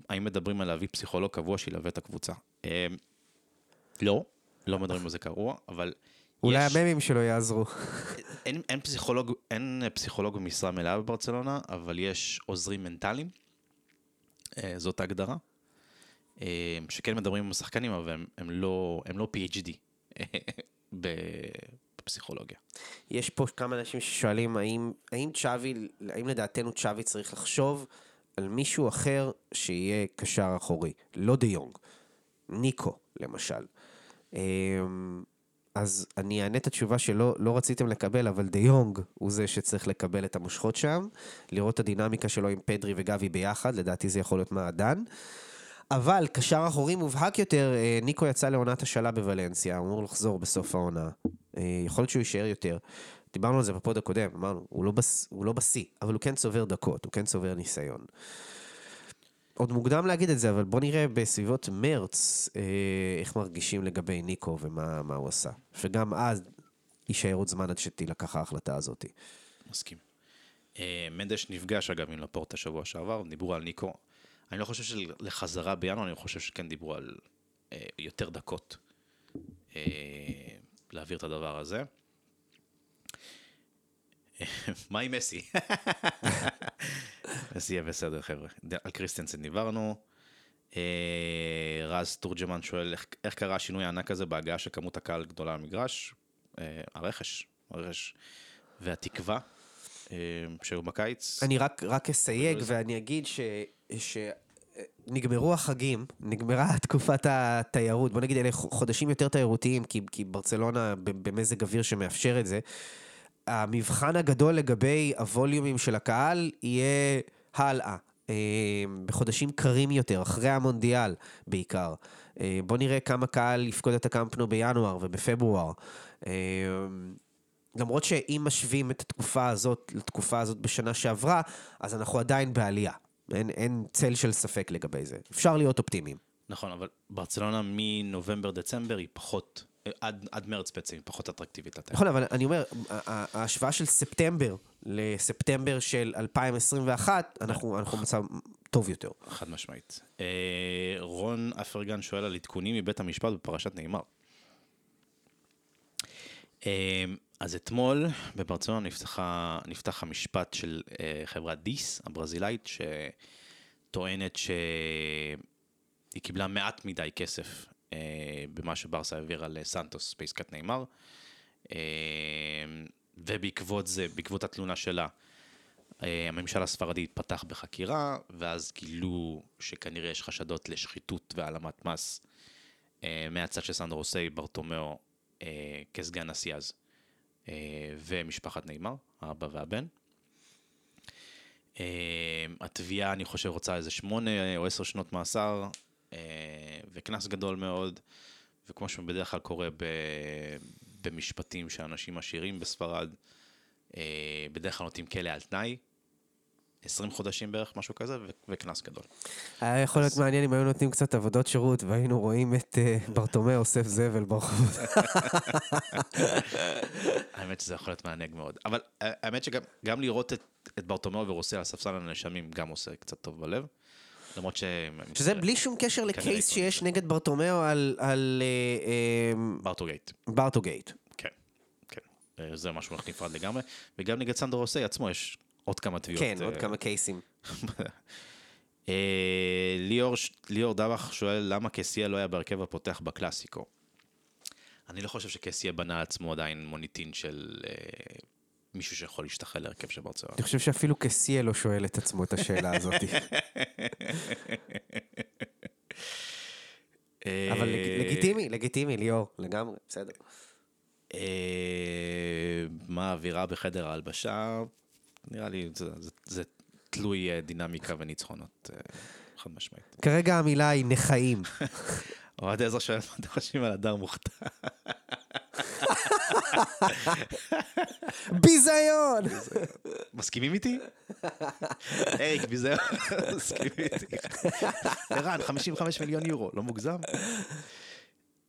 האם, מדברים על להביא פסיכולוג קבוע שילווה את הקבוצה. אה, לא, לא מדברים על זה קבוע, אבל אולי יש, הממים שלו יעזרו. אין, אין, פסיכולוג, אין פסיכולוג במשרה מלאה בברצלונה, אבל יש עוזרים מנטליים, אה, זאת ההגדרה, אה, שכן מדברים עם השחקנים, אבל הם, הם, לא, הם לא PhD בפסיכולוגיה. יש פה כמה אנשים ששואלים האם, האם צ'אבי, האם לדעתנו צ'אבי צריך לחשוב על מישהו אחר שיהיה קשר אחורי, לא דה יונג, ניקו, למשל. אמ, אז אני אענה את התשובה שלא לא רציתם לקבל, אבל דה יונג הוא זה שצריך לקבל את המושכות שם, לראות את הדינמיקה שלו עם פדרי וגבי ביחד, לדעתי זה יכול להיות מעדן. אבל קשר אחורי מובהק יותר, אה, ניקו יצא לעונת השאלה בוולנסיה, הוא אמור לחזור בסוף העונה. אה, יכול להיות שהוא יישאר יותר. דיברנו על זה בפוד הקודם, אמרנו, הוא לא, לא בשיא, אבל הוא כן צובר דקות, הוא כן צובר ניסיון. עוד מוקדם להגיד את זה, אבל בוא נראה בסביבות מרץ אה, איך מרגישים לגבי ניקו ומה הוא עשה. שגם אז יישאר עוד זמן עד שתילקח ההחלטה הזאת. מסכים. אה, מנדש נפגש אגב עם לפורט השבוע שעבר, דיברו על ניקו. אני לא חושב שלחזרה בינואר, אני חושב שכן דיברו על אה, יותר דקות אה, להעביר את הדבר הזה. מה עם מסי? מסי יהיה בסדר חבר'ה. על קריסטנסן דיברנו. אה, רז תורג'מן שואל איך, קרה השינוי הענק הזה בהגעה של כמות הקהל גדולה למגרש? אה, הרכש, הרכש והתקווה אה, שהיו בקיץ. אני רק, רק אסייג ואני אגיד ש... ש... נגמרו החגים, נגמרה תקופת התיירות, בוא נגיד אלה חודשים יותר תיירותיים, כי, כי ברצלונה במזג אוויר שמאפשר את זה. המבחן הגדול לגבי הווליומים של הקהל יהיה הלאה. אה, בחודשים קרים יותר, אחרי המונדיאל בעיקר. אה, בוא נראה כמה קהל יפקוד את הקמפנו בינואר ובפברואר. אה, למרות שאם משווים את התקופה הזאת לתקופה הזאת בשנה שעברה, אז אנחנו עדיין בעלייה. אין, אין צל של ספק לגבי זה. אפשר להיות אופטימיים. נכון, אבל ברצלונה מנובמבר-דצמבר היא פחות עד, עד מרץ בעצם, פחות אטרקטיבית. נכון, אבל אני אומר, ההשוואה של ספטמבר לספטמבר של 2021, אנחנו, אנחנו במצב טוב יותר. חד משמעית. אה, רון אפרגן שואל על עדכונים מבית המשפט בפרשת נאמר. אה, אז אתמול בברצלונה נפתחה, נפתח המשפט של אה, חברת דיס הברזילאית, שטוענת שהיא קיבלה מעט מדי כסף אה, במה שברסה העבירה לסנטוס בעסקת נאמר. אה, ובעקבות זה, בעקבות התלונה שלה, אה, הממשל הספרדי פתח בחקירה, ואז גילו שכנראה יש חשדות לשחיתות והעלמת מס מהצד של סנדרו רוסי, ברטומיאו כסגן נשיא אז, ומשפחת נאמר, האבא והבן. התביעה, אני חושב, רוצה איזה שמונה או עשר שנות מאסר, אה, וקנס גדול מאוד, וכמו שבדרך כלל קורה ב, במשפטים שאנשים עשירים בספרד, אה, בדרך כלל נותנים כלא על תנאי, 20 חודשים בערך, משהו כזה, וקנס גדול. היה יכול להיות מעניין אם היו נותנים קצת עבודות שירות, והיינו רואים את אה, ברטומא אוסף זבל ברחוב. האמת שזה יכול להיות מענג מאוד. אבל האמת שגם לראות את ברטומיאו ורוסי על הספסל הנאשמים גם עושה קצת טוב בלב. למרות ש... שזה בלי שום קשר לקייס שיש נגד ברטומיאו על... על אה, אה, ברטוגייט. ברטוגייט. כן, כן. אה, זה משהו נפרד לגמרי. וגם נגד סנדרו רוסי עצמו יש עוד כמה תביעות. כן, עוד כמה קייסים. ליאור, ליאור דבח שואל למה קסיה לא היה בהרכב הפותח בקלאסיקו. אני לא חושב שקסיה בנה עצמו עדיין מוניטין של מישהו שיכול להשתחל להרכב של ברצלונה. אני חושב שאפילו קסיה לא שואל את עצמו את השאלה הזאת. אבל לגיטימי, לגיטימי, ליאור, לגמרי, בסדר. אה, מה האווירה בחדר ההלבשה? נראה לי זה תלוי אה, דינמיקה וניצחונות, אה, חד משמעית. כרגע המילה היא נחיים. אוהד עזרא שואל מה אתם חושבים על הדר מוכתר. ביזיון! מסכימים איתי? אריק, ביזיון, מסכימים איתי. ערן, 55 מיליון יורו, לא מוגזם?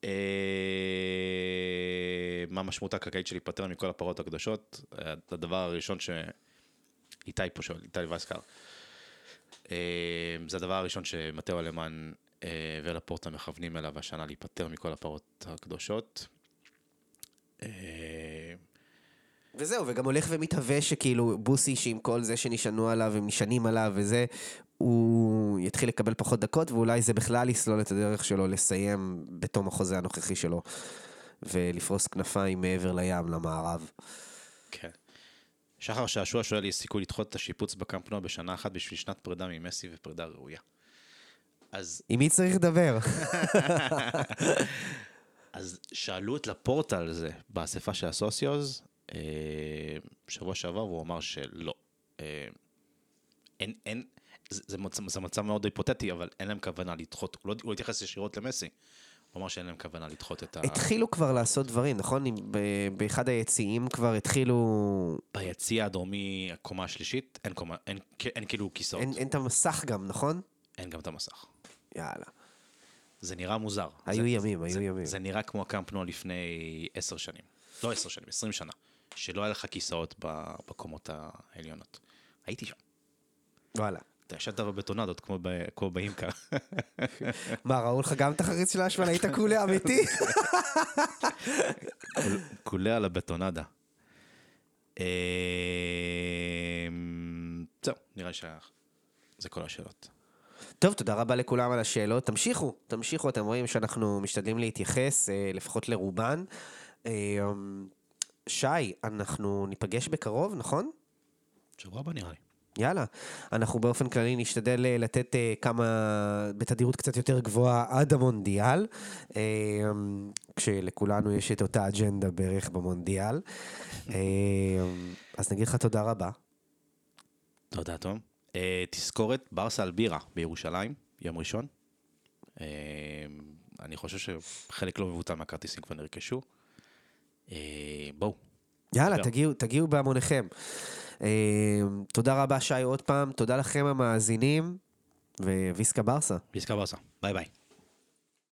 אה, מה משמעות הקרקעית של להיפטר מכל הפרות הקדושות? הדבר הראשון שאיתי פה שואל, איתי וייסקר. אה, זה הדבר הראשון שמטאו אלמן אה, ולפורטה מכוונים אליו השנה להיפטר מכל הפרות הקדושות. וזהו, וגם הולך ומתהווה שכאילו בוסי שעם כל זה שנשענו עליו, הם נשענים עליו וזה, הוא יתחיל לקבל פחות דקות, ואולי זה בכלל יסלול את הדרך שלו לסיים בתום החוזה הנוכחי שלו, ולפרוס כנפיים מעבר לים, למערב. כן. שחר שעשוע שואל, יש סיכוי לדחות את השיפוץ בקמפנוע בשנה אחת בשביל שנת פרידה ממסי ופרידה ראויה. אז, עם מי צריך לדבר? אז שאלו את לפורטה על זה באספה של הסוציוז, אה, שבוע שעבר, והוא אמר שלא. אה, אין, אין, זה, זה, זה מצב מאוד היפותטי, אבל אין להם כוונה לדחות, הוא לא, הוא התייחס ישירות למסי. הוא אמר שאין להם כוונה לדחות את ה... התחילו כבר לעשות דברים, נכון? ב- באחד היציעים כבר התחילו... ביציע הדרומי, הקומה השלישית, אין, קומה, אין, אין כאילו כיסאות. אין, אין, אין את המסך גם, נכון? אין גם את המסך. יאללה. זה נראה מוזר. היו זה, ימים, זה, היו זה, ימים. זה נראה כמו הקמפנוע לפני עשר שנים. לא עשר שנים, עשרים שנה. שלא היה לך כיסאות בקומות העליונות. הייתי שם. וואלה. אתה ישבת בבטונדות כמו, ב, כמו באימקה. מה, ראו לך גם את החריץ של האשמן? היית כולה אמיתי? קולה על הבטונדה. אה, זהו, נראה לי שזה כל השאלות. טוב, תודה רבה לכולם על השאלות. תמשיכו, תמשיכו, אתם רואים שאנחנו משתדלים להתייחס, אה, לפחות לרובן. אה, שי, אנחנו ניפגש בקרוב, נכון? שבוע הבא נראה לי. יאללה. אנחנו באופן כללי נשתדל אה, לתת אה, כמה, בתדירות קצת יותר גבוהה עד המונדיאל, אה, כשלכולנו יש את אותה אג'נדה בערך במונדיאל. אה, אז נגיד לך תודה רבה. תודה, תום. Uh, תזכורת, ברסה על בירה בירושלים, יום ראשון. Uh, אני חושב שחלק לא מבוטל מהכרטיסים כבר נרכשו. Uh, בואו. יאללה. תגיעו, תגיעו בהמוניכם. אה, תודה רבה, שי, עוד פעם. תודה לכם המאזינים, וויסקה ברסה. ויסקה ברסה. ביי ביי.